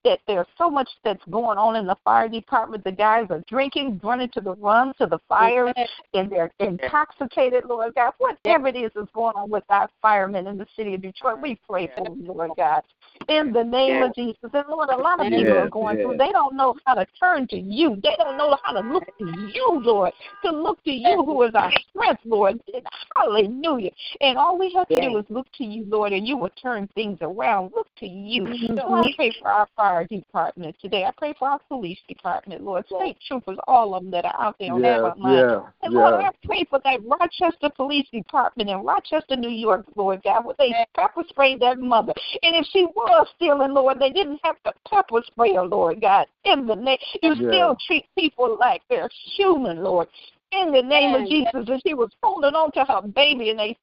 that there's so much that's going on in the fire department. The guys are drinking, running to the run to the fires, and they're intoxicated, Lord God. Whatever it is that's going on with our firemen in the city of Detroit, we pray for them, Lord God. In the name of Jesus. And Lord, a lot of people are going through. They don't know how to turn to you. They don't know how to look to you, Lord. To look to you who is our strength, Lord. Hallelujah. And all we have to do is look to you, Lord, and you will turn things around. Look to you. Mm-hmm. So I pray for our fire department today. I pray for our police department, Lord. State troopers, all of them that are out there on Yeah, front line. yeah, And Lord, yeah. I pray for that Rochester Police Department in Rochester, New York, Lord God, where they pepper sprayed that mother. And if she was stealing, Lord, they didn't have to pepper spray her, Lord God. In the name, you Yeah. still treat people like they're human, Lord. In the name of. Jesus, and she was holding on to her baby, and they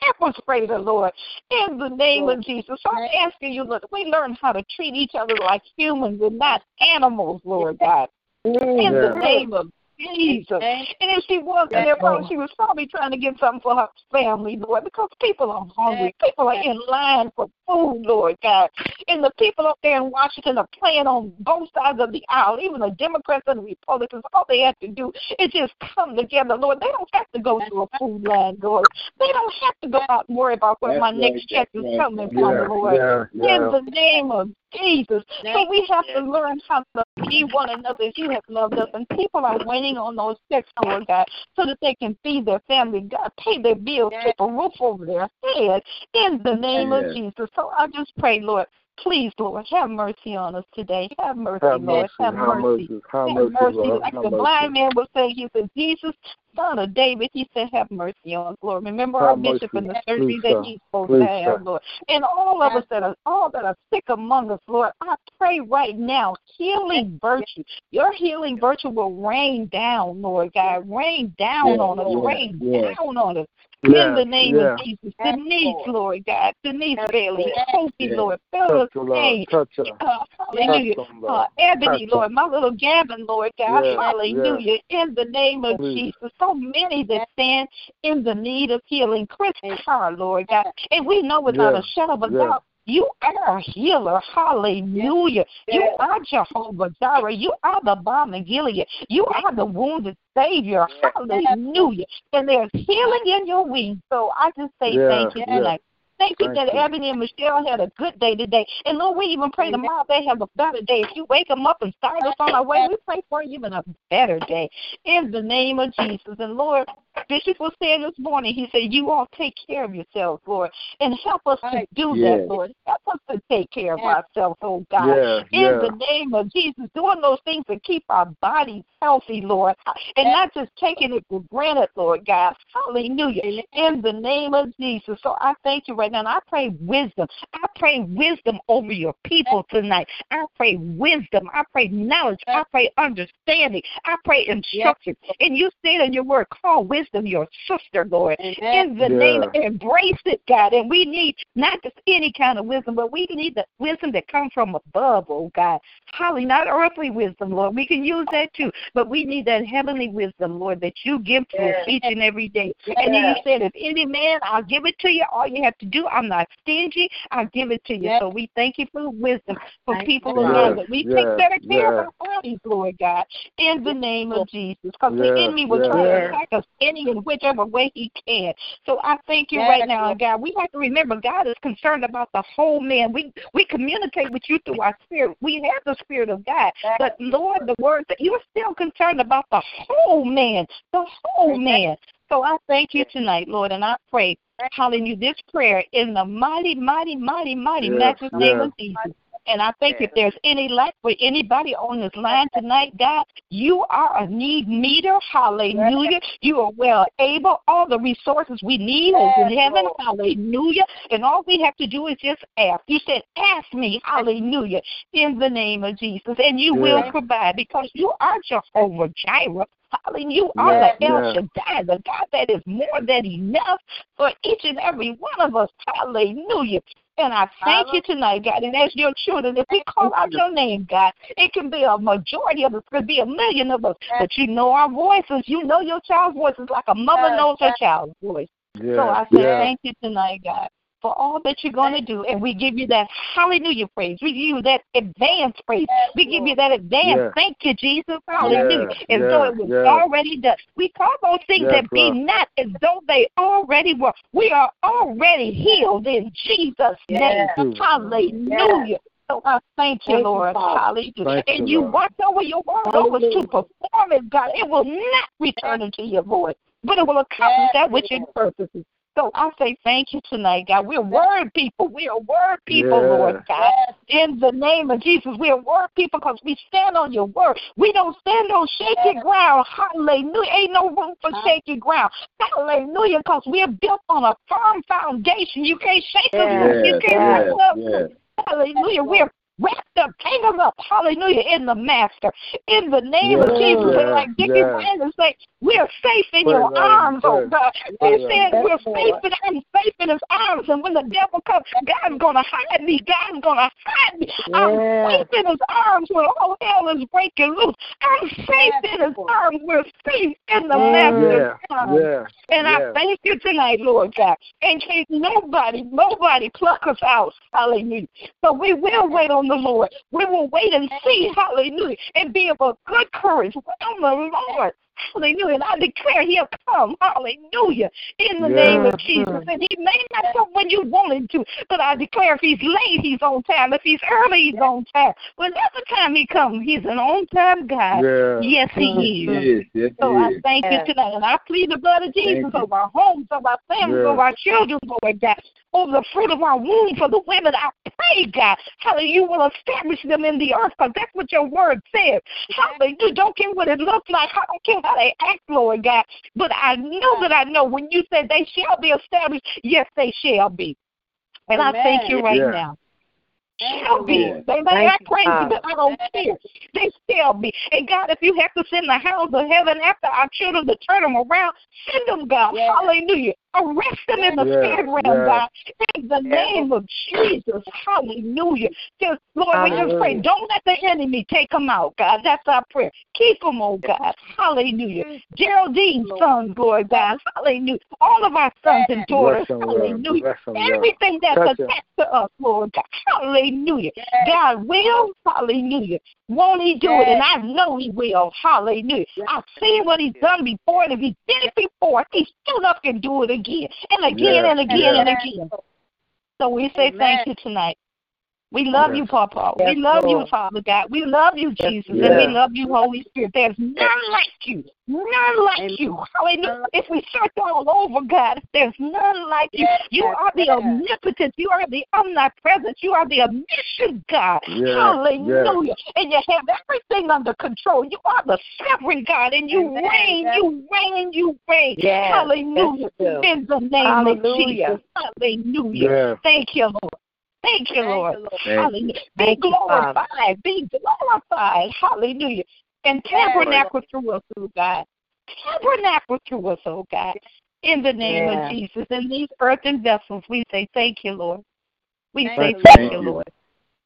pepper sprayed her, Lord. In the name of Jesus, so I'm asking you, Lord, we learn how to treat each other like humans and not animals, Lord God. in the name of Jesus. And if she wasn't there, probably she was probably trying to get something for her family, Lord, because people are hungry. People are in line for food, Lord God. And the people up there in Washington are playing on both sides of the aisle, even the Democrats and the Republicans. All they have to do is just come together, Lord. They don't have to go to a food line, Lord. They don't have to go out and worry about where That's my right, next check that's is right. coming Yeah, from, Lord yeah, in the name of Jesus. So we have to learn how to be one another as you have loved us. And people are waiting on those checks, Lord God, so that they can feed their family, God, pay their bills, keep a roof over their head in the name of Jesus. So I just pray, Lord, please, Lord, have mercy on us today. Have mercy, Have Lord. mercy, Have have mercy. mercy, have Have mercy, mercy. Lord, Like have the mercy. blind man was saying, he said, Jesus, son of David, he said, have mercy on us, Lord. Remember our Have bishop and the surgery Please, that sir. he's supposed Please, to have, sir. Lord. And all of us that are all that are sick among us, Lord, I pray right now, healing virtue. Your healing virtue will rain down, Lord God. Rain down Yes, on us. yes, Rain yes. down on us. In the name yeah. of Jesus. Denise, Lord God. Denise Bailey. Sophie, Lord. Phyllis Kane. Uh, hallelujah. Uh, Ebony, Lord. My little Gavin, Lord God. hallelujah. In the name of Jesus. So many that stand in the need of healing. Chris Carr, Lord God. And we know without a shadow of a doubt you are a healer. Hallelujah. You are Jehovah Jireh. You are the balm of Gilead. You are the wounded Savior. Hallelujah. And there's healing in your wings. So I just say thank you tonight. Thank you that Ebony and Michelle had a good day today. And Lord, we even pray tomorrow they have a better day. If you wake them up and start us on our way, we pray for even a better day. In the name of Jesus. And Lord, Bishop was saying this morning, he said, You all take care of yourselves, Lord, and help us to do that, Lord. Help us to take care of ourselves, oh God. Yeah. In the name of Jesus, doing those things to keep our bodies healthy, Lord, and not just taking it for granted, Lord God. Hallelujah. In the name of Jesus. So I thank you right now. And I pray wisdom. I pray wisdom over your people tonight. I pray wisdom. I pray knowledge. I pray understanding. I pray instruction. And you said in your word, call wisdom wisdom, your sister, Lord. In the yeah. name, embrace it, God. And we need not just any kind of wisdom, but we need the wisdom that comes from above, oh God. Holly, not earthly wisdom, Lord. We can use that too, but we need that heavenly wisdom, Lord, that you give to us each and every day. And then you said, if any man, I'll give it to you. All you have to do, I'm not stingy. I'll give it to you. So we thank you for the wisdom for people around that we take better care of our bodies, Lord God, in the name of Jesus. Because the enemy will try to attack us any in whichever way he can. So I thank you right now, God. We have to remember God is concerned about the whole man. We we communicate with you through our spirit. We have the spirit of God. But Lord, the word that you're still concerned about the whole man. The whole man. So I thank you tonight, Lord, and I pray, hallelujah, this prayer in the mighty, mighty, mighty, mighty, yes, matchless yes. name of Jesus. And I think if there's any lack for anybody on this line tonight, God, you are a need meter. Hallelujah. You are well able. All the resources we need is in heaven. Hallelujah. And all we have to do is just ask. You said, ask me. Hallelujah. In the name of Jesus. And you will provide because you are Jehovah Jireh. Hallelujah. You are yeah, the El Shaddai, the God that is more than enough for each and every one of us. Hallelujah. And I thank you tonight, God. And as your children, if we call out your name, God, it can be a majority of us, it could be a million of us. But you know our voices. You know your child's voices like a mother knows her child's voice. Yeah, so I say yeah. thank you tonight, God for all that you're going to do. And we give you that hallelujah praise. We give you that advance praise. We give you that advance. Yeah. Thank you, Jesus. Hallelujah. Yeah. As yeah. though it was already done. We call those things that be not as though they already were. We are already healed in Jesus' name. Hallelujah. So I thank you, Lord. Hallelujah. and you, watch over your word over to perform it, God. It will not return into your voice, but it will accomplish that which it purposes. So I say thank you tonight, God. We're word people. We are word people, yeah. Lord God. In the name of Jesus, we are word people because we stand on your word. We don't stand on shaky ground. Hallelujah. Ain't no room for shaky ground. Hallelujah, because we're built on a firm foundation. You can't shake us. You can't yeah. us. Hallelujah. We're wrapped up, tangled up, hallelujah, in the Master. In the name of Jesus. And like Dickie yeah. Brandon say, we're safe in pray your arms, oh God. They said we're safe in, I'm safe in his arms. And when the devil comes, God's going to hide me. God's going to hide me. Yeah. I'm safe in his arms when all hell is breaking loose. I'm safe in his arms. We're safe in the Master's arms. And I thank you tonight, Lord God. In case nobody, nobody pluck us out. Hallelujah. But we will wait on the Lord. We will wait and see, hallelujah, and be of a good courage. Wait on the Lord. Hallelujah. And I declare he'll come. Hallelujah. In the yeah. name of Jesus. And he may not come when you want him to, but I declare if he's late, he's on time. If he's early, he's on time. Whenever time he comes, he's an on time God. Yeah. Yes, he is. Yes, so I thank you tonight. And I plead the blood of Jesus over our homes, over our families, over our children, Lord God over the fruit of our womb for the women. I pray, God, hallelujah, you will establish them in the earth because that's what your word says. Hallelujah. Don't care what it looks like. I don't care how they act, Lord God. But I know that I know when you said they shall be established, yes, they shall be. And Amen. I thank you right yeah. now shall be. They may act crazy, but I don't care. They shall be. And God, if you have to send the hounds of heaven after our children to turn them around, send them, God. Hallelujah. Arrest them in the Yes, spirit realm, yes. God. In the name of Jesus. Hallelujah. Just, Lord, we just pray. Don't let the enemy take them out, God. That's our prayer. Keep them, oh God. Hallelujah. Geraldine's sons, Lord God. Hallelujah. All of our sons and daughters. Them, Hallelujah. Them, Everything that's Touch attached to us, Lord God. Hallelujah. God will. Hallelujah. Won't he do it? And I know he will. Hallelujah. I've seen what he's done before, and if he did it before, he still up can do it again and again Yeah, and again and again. So we say Amen. thank you tonight. We love Yes. you, Papa. Yes, we love you, Father God. We love you, Jesus, and we love you, Holy Spirit. There's none like you. None like Amen. you. Hallelujah. If we search all over, God, there's none like you. You Yes, are the yes. omnipotent. You are the omnipresent. You are the omniscient God. Yes, Hallelujah. And you have everything under control. You are the sovereign God, and you Amen. reign, Yes. you reign, you reign. Yes. Hallelujah. Yes. In the name Hallelujah. of Jesus. Hallelujah. Yes. Thank you, Lord. Thank you, Thank Lord. you, Lord. Thank you. Hallelujah. Be Thank you, Father. glorified. Be glorified. Hallelujah. And Yes. tabernacle through us, oh God. Tabernacle through us, oh God. In the name Yes. of Jesus. In these earthen vessels, we say thank you, Lord. We Thank say you, thank you, Lord.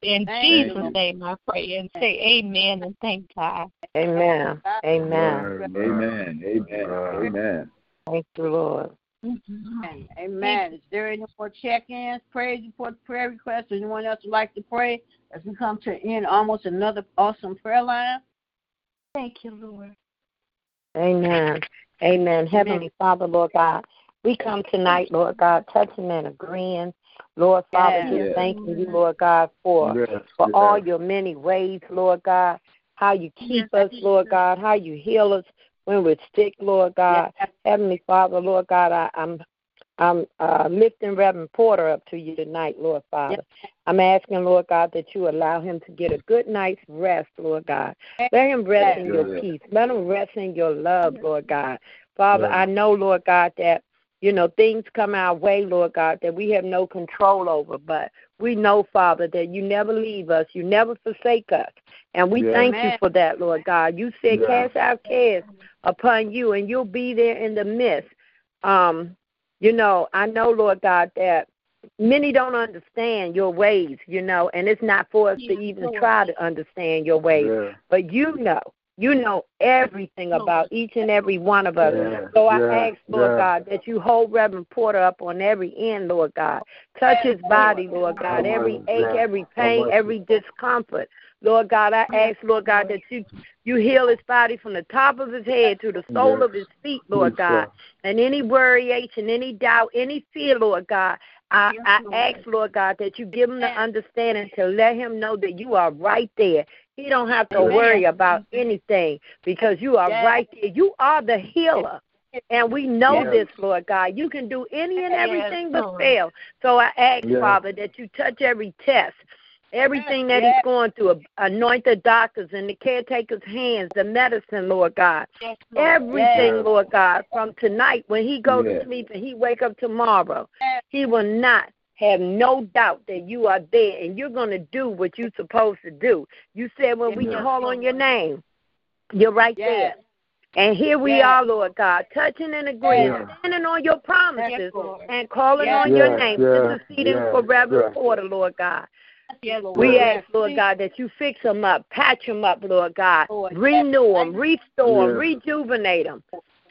In Thank Jesus' Lord. name I pray and say amen and thank God. Amen. Amen. Amen. Amen. Amen. Thank you, Lord. Mm-hmm. Amen. Amen. Is there any more check-ins, praise reports, prayer requests, or anyone else would like to pray as we come to end almost another awesome prayer line? Thank you, Lord. Amen. Amen. Heavenly Father, Lord God, we come tonight, Lord God, touching and agreeing. Lord Father, Yes. just thanking you, Lord God, for Yes. for yes. all your many ways, Lord God, how you keep us, Lord God, how you heal us when we're sick, Lord God. Yes. Heavenly Father, Lord God, I, I'm I'm uh, lifting Reverend Porter up to you tonight, Lord Father. I'm asking, Lord God, that you allow him to get a good night's rest, Lord God. Let him rest in your Yes. peace. Let him rest in your love, Lord God. Father, Yes. I know, Lord God, that you know things come our way, Lord God, that we have no control over, but we know, Father, that you never leave us, you never forsake us. And we Yes. thank you for that, Lord God. You said, Yes. cast our cares upon you, and you'll be there in the midst. Um, you know, I know, Lord God, that many don't understand your ways, you know, and it's not for us to even try to understand your ways. Yeah. But you know, you know everything about each and every one of us. Yeah, So I yeah, ask, Lord yeah. God, that you hold Reverend Porter up on every end, Lord God. Touch his body, Lord God, every ache, every pain, every discomfort. Lord God, I ask, Lord God, that you you heal his body from the top of his head to the sole Yes. of his feet, Lord Please, God. And any worryation, any doubt, any fear, Lord God, I, I ask, Lord God, that you give him the understanding to let him know that you are right there. He don't have to Amen. worry about mm-hmm. anything because you are Yes. right there. You are the healer. And we know Yes. this, Lord God. You can do any and Yes, everything but fail. So I ask, Yes. Father, that you touch every test, everything that Yes. he's going through. Anoint the doctors and the caretakers' hands, the medicine, Lord God. Yes, Everything, Yes. Lord God, from tonight when he goes Yes. to sleep and he wake up tomorrow, Yes. he will not have no doubt that you are there and you're going to do what you're supposed to do. You said when we call on your name, you're right Yes. there. And here we Yes. are, Lord God, touching and agreeing, Yes. standing on your promises Yes, and calling Yes. on your name, yes, interceding yes, for Reverend yes. Porter, Lord God. Yes, Lord. We ask, Lord God, that you fix them up, patch them up, Lord God, Lord. renew them, restore them, rejuvenate them,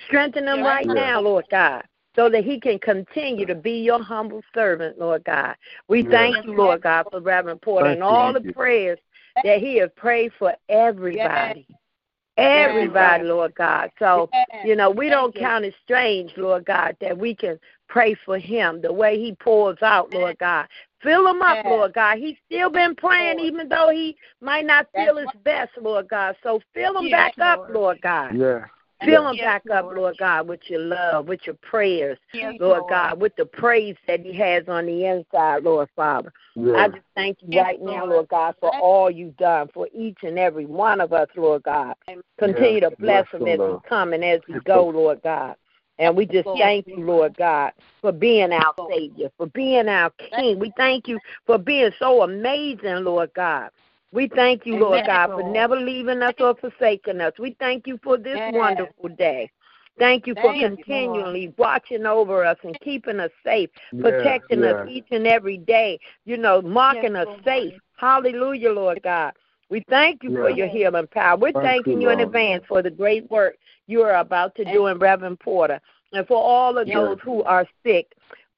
strengthen them Yes. right Yes. now, Lord God, so that he can continue to be your humble servant, Lord God. We Yes. thank you, Lord God, for Reverend Porter Thank and you. all Thank the you. prayers that he has prayed for everybody. Everybody, Lord God. So, you know, we don't count it strange, Lord God, that we can pray for him the way he pours out, Lord God. Fill him up, Lord God. He's still been praying, even though he might not feel his best, Lord God. So fill him back up, Lord. Lord God. Yeah. Fill him Yes, back up, Lord. Lord God, with your love, with your prayers, Yes, Lord God, with the praise that he has on the inside, Lord Father. I just thank you Yes, right now, Lord. Lord God, for all you've done for each and every one of us, Lord God. Continue Yes, to bless bless him them, as we Lord. come and as we Yes, go, Lord. Lord God. And we just thank you, Lord God, for being our Savior, for being our King. We thank you for being so amazing, Lord God. We thank you, Lord God, for never leaving us or forsaking us. We thank you for this wonderful day. Thank you for Thank you, continually watching over us and keeping us safe, Yes, protecting us each and every day, you know, marking Yes, us Lord. safe. Hallelujah, Lord God. We thank you for your healing power. We're Thank thanking you, you in advance for the great work you are about to do in Reverend Porter. And for all of Yes. those who are sick,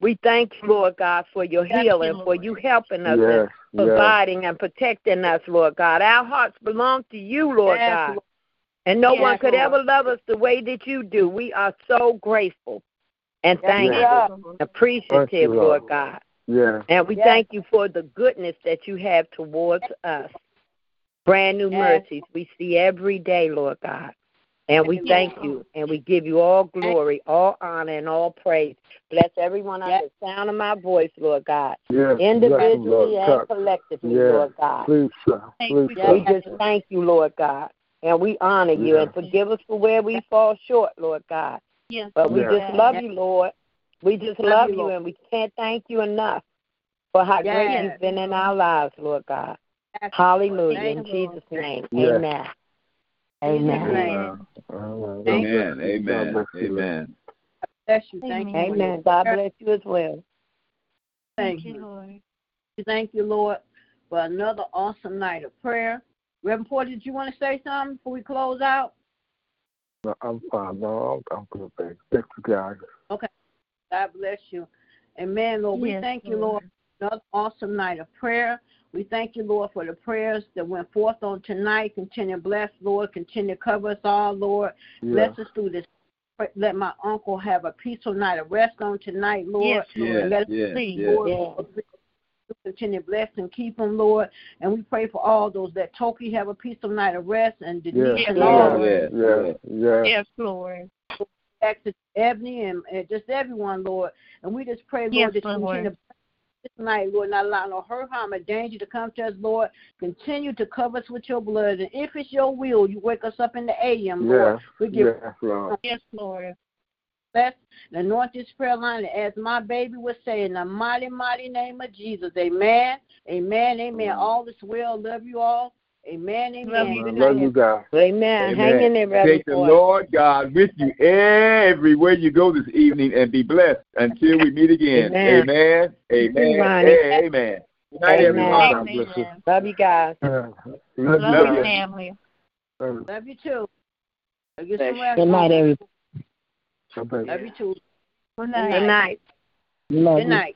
we thank you, Lord God, for your Thank you, healing, for Lord. you helping us Yes, and yes. providing and protecting us, Lord God. Our hearts belong to you, Lord Yes, God. Lord. And no Yes, one could Lord. ever love us the way that you do. We are so grateful and Yes, thankful, Yes. Lord. appreciative, Thank you, Lord Lord. God. Yes. And we Yes. thank you for the goodness that you have towards us. Brand new Yes. mercies we see every day, Lord God. And we thank you and we give you all glory, all honor, and all praise. Bless everyone Yes. under the sound of my voice, Lord God, Yes. Individually Lord. and collectively, Yes. Lord God. Please, sir. Thank Please, you, sir. We just thank you, Lord God. And we honor you Yes. and forgive us for where we fall short, Lord God. Yes, But we Yes. just love you, Lord. We just Love love you, you, Lord. and we can't thank you enough for how great you've been in our lives, Lord God. Yes. Hallelujah. Thank In you, Lord. Jesus' name. Yes. Amen. In Jesus' Amen. Amen. Amen. Amen. God bless you. Amen. Bless you. Thank you. Amen. Amen. God bless you as well. Thank Thank you, you. Lord. Thank you, Lord, for another awesome night of prayer. Reverend Porter, did you want to say something before we close out? No, I'm fine. No, I'm, I'm good, baby. Thank you, God. Okay. God bless you. Amen, Lord. We Yes, thank you, Lord. Lord, for another awesome night of prayer. We thank you, Lord, for the prayers that went forth on tonight. Continue to bless, Lord. Continue to cover us all, Lord. Yeah. Bless us through this. Let my uncle have a peaceful night of rest on tonight, Lord. Yes, Yes, And let yes, please. yes. Lord, Yes. continue to bless and keep them, Lord. And we pray for all those that Toki have a peaceful night of rest and Denise Yes. and Yes. all Yes. Yes. Yes. Yes, Lord. Texas, Ebony, and, and just everyone, Lord. And we just pray, Lord, Yes, that you Lord. continue to bless this night, Lord, not allow no hurt, harm, or danger to come to us, Lord. Continue to cover us with your blood. And if it's your will, you wake us up in the AM, Lord. Yes. We give Yes, Lord. Yes, Lord. bless and anoint this prayer line as my baby was saying, the mighty, mighty name of Jesus. Amen. Amen. Amen. Mm-hmm. All is well. Love you all. Amen. Amen. Love you. Good Love you guys. Amen. Hang in there, Reverend Take the Porter. Lord God with you everywhere you go this evening and be blessed until we meet again. Amen. Amen. Amen. Ronnie. Amen. Good night, Amen. everyone. God bless you. Amen. Love you guys. Uh, yeah. Love you Love Love you, you. family. Love you. Love you too. Get some rest. Good night, everybody. Love you too. Good night. Good night. Good night.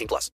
18 plus.